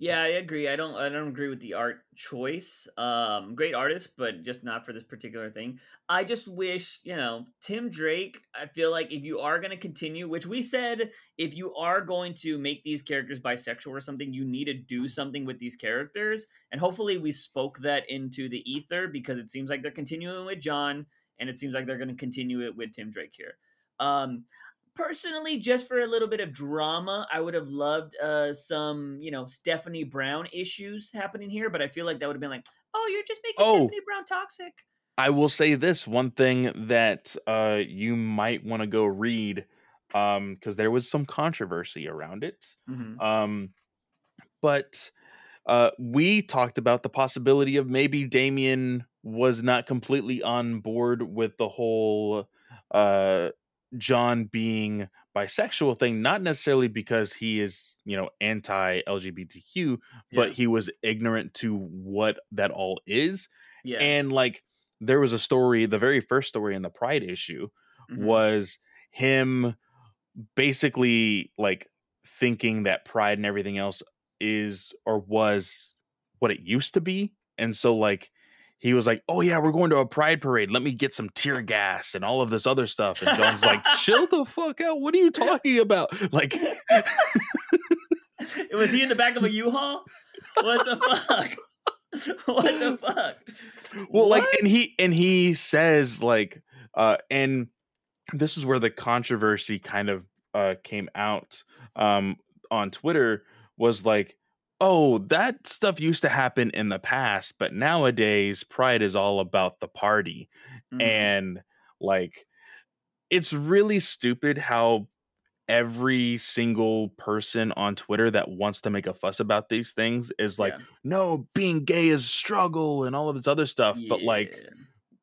Yeah, I agree. I don't I don't agree with the art choice. Um great artist, but just not for this particular thing. I just wish, you know, Tim Drake, I feel like if you are going to continue, which we said if you are going to make these characters bisexual or something, you need to do something with these characters. And hopefully we spoke that into the ether because it seems like they're continuing with Jon and it seems like they're going to continue it with Tim Drake here. Um personally, just for a little bit of drama, I would have loved uh, some, you know, Stephanie Brown issues happening here. But I feel like that would have been like, oh, you're just making oh, Stephanie Brown toxic. I will say this one thing that uh, you might want to go read um because there was some controversy around it. Mm-hmm. Um, but uh, we talked about the possibility of maybe Damian was not completely on board with the whole uh, Jon being bisexual thing, not necessarily because he is, you know, anti LGBTQ, yeah. but he was ignorant to what that all is. Yeah. And like there was a story, the very first story in the Pride issue mm-hmm. was him basically like thinking that pride and everything else is or was what it used to be. And so like he was like, "Oh yeah, we're going to a pride parade. Let me get some tear gas and all of this other stuff." And Jon's like, "Chill the fuck out. What are you talking about?" Like Was he in the back of a U-Haul? What the fuck? what the fuck? Well, what? like and he and he says like uh and this is where the controversy kind of uh came out um on Twitter was like oh, that stuff used to happen in the past, but nowadays pride is all about the party. Mm-hmm. And like it's really stupid how every single person on Twitter that wants to make a fuss about these things is like, yeah. no, being gay is struggle and all of this other stuff. Yeah. But like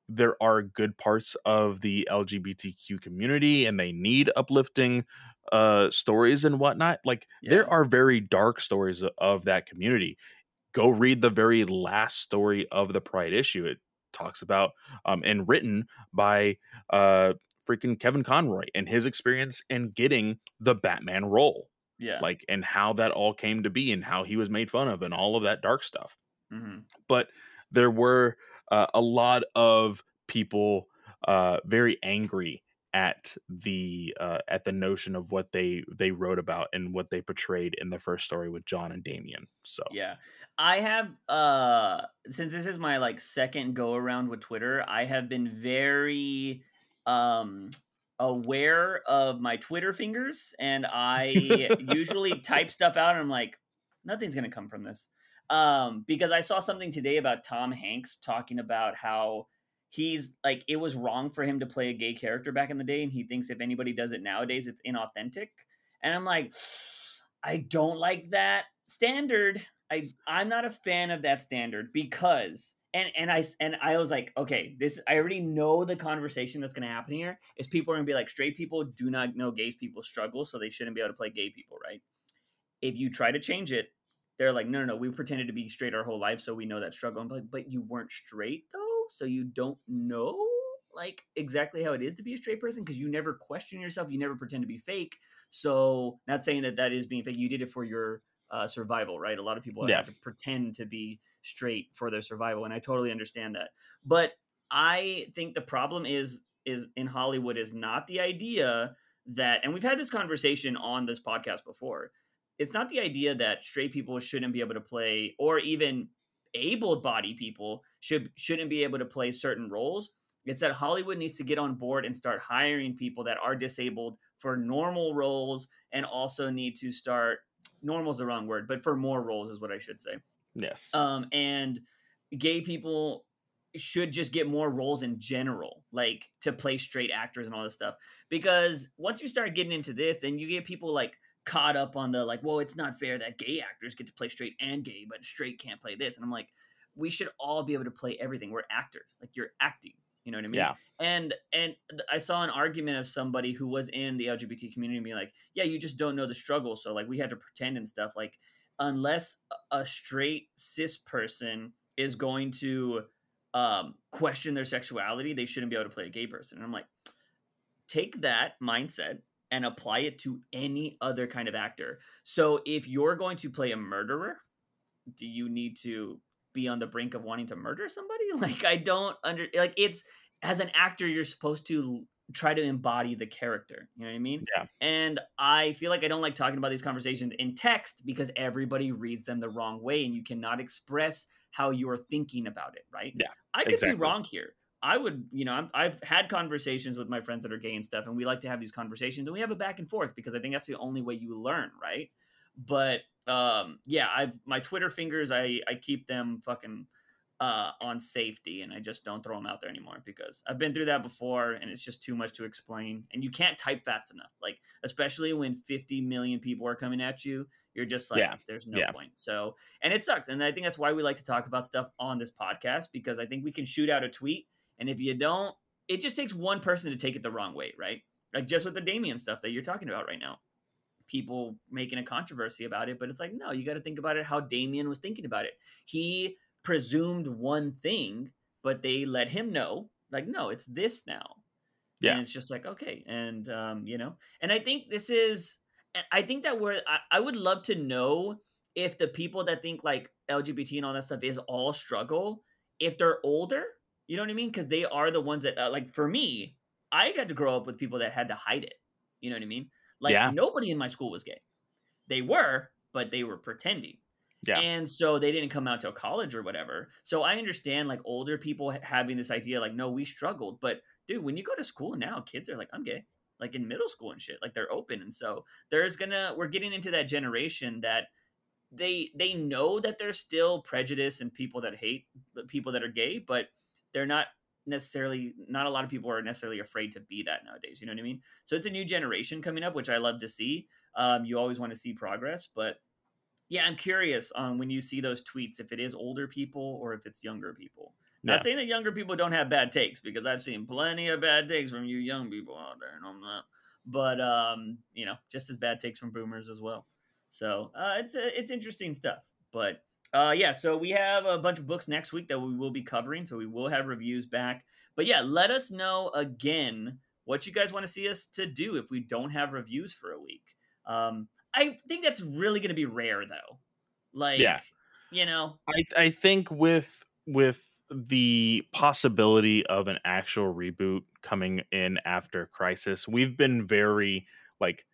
there are good parts of the LGBTQ community and they need uplifting uh stories and whatnot like yeah. there are very dark stories of that community go read the very last story of the pride issue it talks about um and written by uh freaking kevin conroy and his experience in getting the batman role yeah like and how that all came to be and how he was made fun of and all of that dark stuff mm-hmm. but there were uh, a lot of people uh very angry at the uh, at the notion of what they they wrote about and what they portrayed in the first story with Jon and Damian. So yeah, I have uh since this is my like second go around with Twitter, I have been very um aware of my Twitter fingers, and I usually type stuff out, and I'm like, nothing's gonna come from this. Um, because I saw something today about Tom Hanks talking about how he's like it was wrong for him to play a gay character back in the day and he thinks if anybody does it nowadays it's inauthentic. And i'm like i don't like that standard. I i'm not a fan of that standard because and and i and i was like okay this i already know the conversation that's going to happen here is people are going to be like straight people do not know gay people struggle so they shouldn't be able to play gay people right? If you try to change it they're like no no no we pretended to be straight our whole life so we know that struggle. I'm like but you weren't straight though so you don't know like exactly how it is to be a straight person because you never question yourself you never pretend to be fake. So not saying that that is being fake you did it for your uh, survival right? A lot of people yeah. have to pretend to be straight for their survival and i totally understand that. But i think the problem is is in hollywood is not the idea that and we've had this conversation on this podcast before. It's not the idea that straight people shouldn't be able to play or even able-bodied people should shouldn't be able to play certain roles. It's that Hollywood needs to get on board and start hiring people that are disabled for normal roles and also need to start normal is the wrong word, but for more roles is what I should say. Yes. Um and gay people should just get more roles in general, like to play straight actors and all this stuff. Because once you start getting into this, then you get people like caught up on the like, well, it's not fair that gay actors get to play straight and gay, but straight can't play this. And I'm like, we should all be able to play everything. We're actors. Like you're acting. You know what I mean? Yeah. And and I saw an argument of somebody who was in the LGBT community being like, yeah, you just don't know the struggle. So like we had to pretend and stuff. Like unless a straight cis person is going to um, question their sexuality, they shouldn't be able to play a gay person. And I'm like, take that mindset and apply it to any other kind of actor. So if you're going to play a murderer, do you need to be on the brink of wanting to murder somebody? Like I don't under like it's as an actor you're supposed to try to embody the character. You know what I mean? Yeah. And I feel like I don't like talking about these conversations in text because everybody reads them the wrong way and you cannot express how you're thinking about it, right? Yeah. I could exactly. be wrong here. I would, you know, i have had conversations with my friends that are gay and stuff, and we like to have these conversations, and we have a back and forth because I think that's the only way you learn, right? But um, yeah, I've my Twitter fingers, I I keep them fucking uh, on safety, and I just don't throw them out there anymore because I've been through that before, and it's just too much to explain, and you can't type fast enough, like especially when 50 million people are coming at you. You're just like, yeah. there's no yeah. point. So, and it sucks. And I think that's why we like to talk about stuff on this podcast because I think we can shoot out a tweet and if you don't, it just takes one person to take it the wrong way, right? Like just with the Damian stuff that you're talking about right now. People making a controversy about it, but it's like, no, you got to think about it how Damian was thinking about it. He presumed one thing, but they let him know, like, no, it's this now. Yeah. And it's just like, okay. And, um, you know, and I think this is, I think that we're, I, I would love to know if the people that think like LGBT and all that stuff is all struggle, if they're older, you know what I mean? Because they are the ones that, uh, like, for me, I got to grow up with people that had to hide it. You know what I mean? Like, yeah. nobody in my school was gay. They were, but they were pretending. Yeah. And so they didn't come out till college or whatever. So I understand like older people having this idea like, no, we struggled. But dude, when you go to school now, kids are like, I'm gay. Like in middle school and shit. Like they're open. And so there's gonna we're getting into that generation that they they know that there's still prejudice and people that hate the people that are gay, but they're not necessarily not a lot of people are necessarily afraid to be that nowadays. You know what I mean? So it's a new generation coming up, which I love to see. Um, you always want to see progress, but yeah, I'm curious on when you see those tweets if it is older people or if it's younger people. Not saying that younger people don't have bad takes because I've seen plenty of bad takes from you young people out there, and I'm not. But um, you know, just as bad takes from boomers as well. So uh, it's uh, it's interesting stuff. But uh, yeah, so we have a bunch of books next week that we will be covering. So we will have reviews back. But yeah, let us know again what you guys want to see us to do if we don't have reviews for a week. Um, I think that's really going to be rare, though. Like, yeah. you know, I I think with with the possibility of an actual reboot coming in after Crisis, we've been very like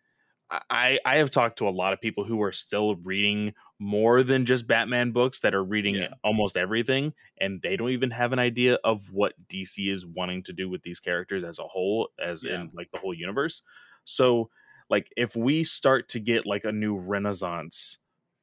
I I have talked to a lot of people who are still reading more than just Batman books that are reading yeah. almost everything and they don't even have an idea of what DC is wanting to do with these characters as a whole as yeah. in like the whole universe. So like if we start to get like a new renaissance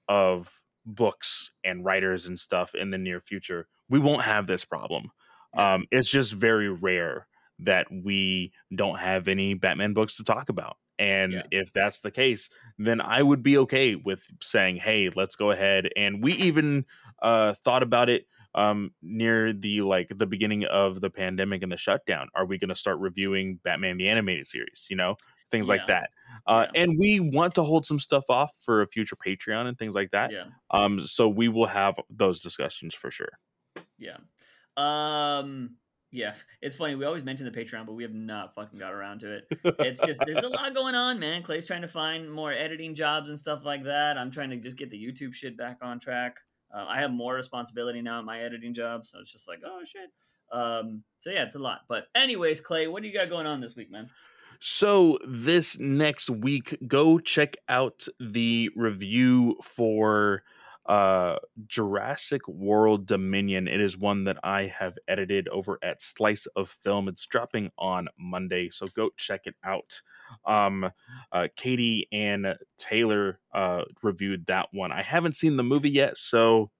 of books and writers and stuff in the near future, we won't have this problem. Yeah. Um it's just very rare that we don't have any Batman books to talk about. And yeah. if that's the case, then I would be okay with saying, "Hey, let's go ahead." And we even uh, thought about it um, near the like the beginning of the pandemic and the shutdown. Are we going to start reviewing Batman the animated series? You know, things yeah. like that. Uh, yeah. And we want to hold some stuff off for a future Patreon and things like that. Yeah. Um. So we will have those discussions for sure. Yeah. Um yeah, it's funny. We always mention the Patreon, but we have not fucking got around to it. It's just there's a lot going on, man. Clay's trying to find more editing jobs and stuff like that. I'm trying to just get the YouTube shit back on track. Uh, I have more responsibility now at my editing job, so it's just like, oh shit. Um, so yeah, it's a lot. But anyways, Clay, what do you got going on this week, man? So this next week, go check out the review for uh Jurassic World Dominion. It is one that I have edited over at Slice of Film. It's dropping on Monday, so go check it out. Um uh Katie and Taylor uh reviewed that one. I haven't seen the movie yet, so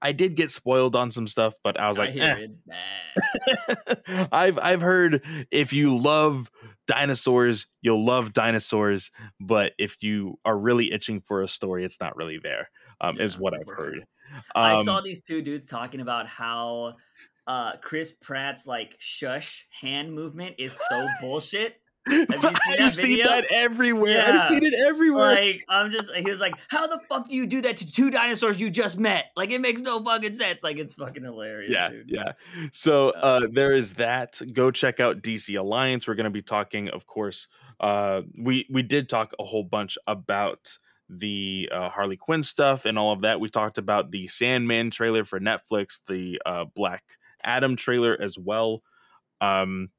I did get spoiled on some stuff, but I was like, I eh. it's bad. I've I've heard if you love dinosaurs, you'll love dinosaurs, but if you are really itching for a story, it's not really there um, yeah, is what I've heard. Um, I saw these two dudes talking about how uh, Chris Pratt's like shush hand movement is so bullshit. Have you seen I've that seen that everywhere. Yeah. I've seen it everywhere. Like I'm just he was like, How the fuck do you do that to two dinosaurs you just met? Like it makes no fucking sense. Like it's fucking hilarious. Yeah, dude. yeah. So uh, uh, there is that. Go check out DC Alliance. We're gonna be talking, of course. Uh, we we did talk a whole bunch about the uh, Harley Quinn stuff and all of that. We talked about the Sandman trailer for Netflix, the uh, Black Adam trailer as well. Um,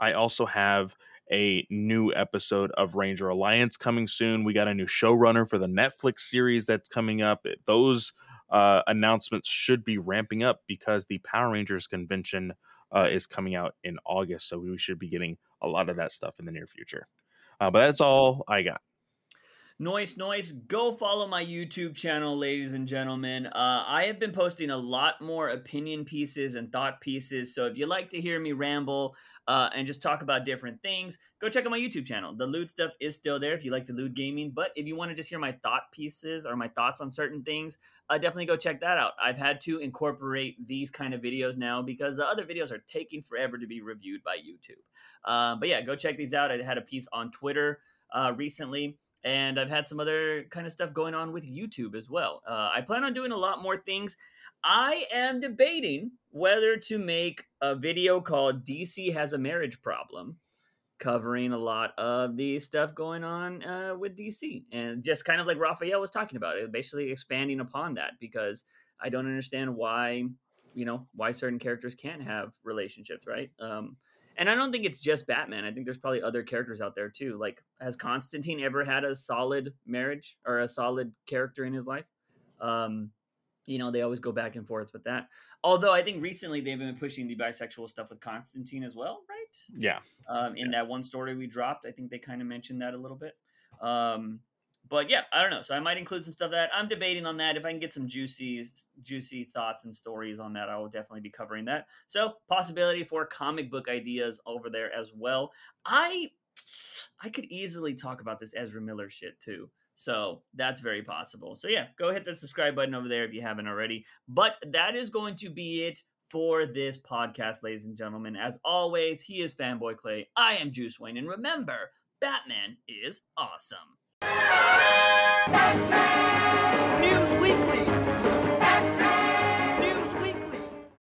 I also have a new episode of Ranger Alliance coming soon. We got a new showrunner for the Netflix series that's coming up. Those uh, announcements should be ramping up because the Power Rangers convention uh, is coming out in August. So we should be getting a lot of that stuff in the near future. Uh, but that's all I got. Noise, noise. Go follow my YouTube channel, ladies and gentlemen. Uh, I have been posting a lot more opinion pieces and thought pieces. So if you like to hear me ramble uh, and just talk about different things, go check out my YouTube channel. The lewd stuff is still there if you like the lewd gaming. But if you want to just hear my thought pieces or my thoughts on certain things, uh, definitely go check that out. I've had to incorporate these kind of videos now because the other videos are taking forever to be reviewed by YouTube. Uh, but yeah, go check these out. I had a piece on Twitter uh, recently and I've had some other kind of stuff going on with YouTube as well. Uh, I plan on doing a lot more things. I am debating whether to make a video called DC has a marriage problem, covering a lot of the stuff going on uh, with DC, and just kind of like Raphael was talking about it, basically expanding upon that because I don't understand why you know why certain characters can't have relationships, right? Um, and I don't think it's just Batman. I think there's probably other characters out there too. Like, has Constantine ever had a solid marriage or a solid character in his life? Um, you know, they always go back and forth with that. Although I think recently they've been pushing the bisexual stuff with Constantine as well, right? Yeah. Um, in yeah. that one story we dropped, I think they kind of mentioned that a little bit. Um, but yeah, I don't know. So I might include some stuff that I'm debating on that. If I can get some juicy, juicy thoughts and stories on that, I will definitely be covering that. So possibility for comic book ideas over there as well. I, I could easily talk about this Ezra Miller shit too. So that's very possible. So yeah, go hit the subscribe button over there if you haven't already. But that is going to be it for this podcast, ladies and gentlemen. As always, he is Fanboy Clay. I am Juice Wayne, and remember, Batman is awesome. News Weekly.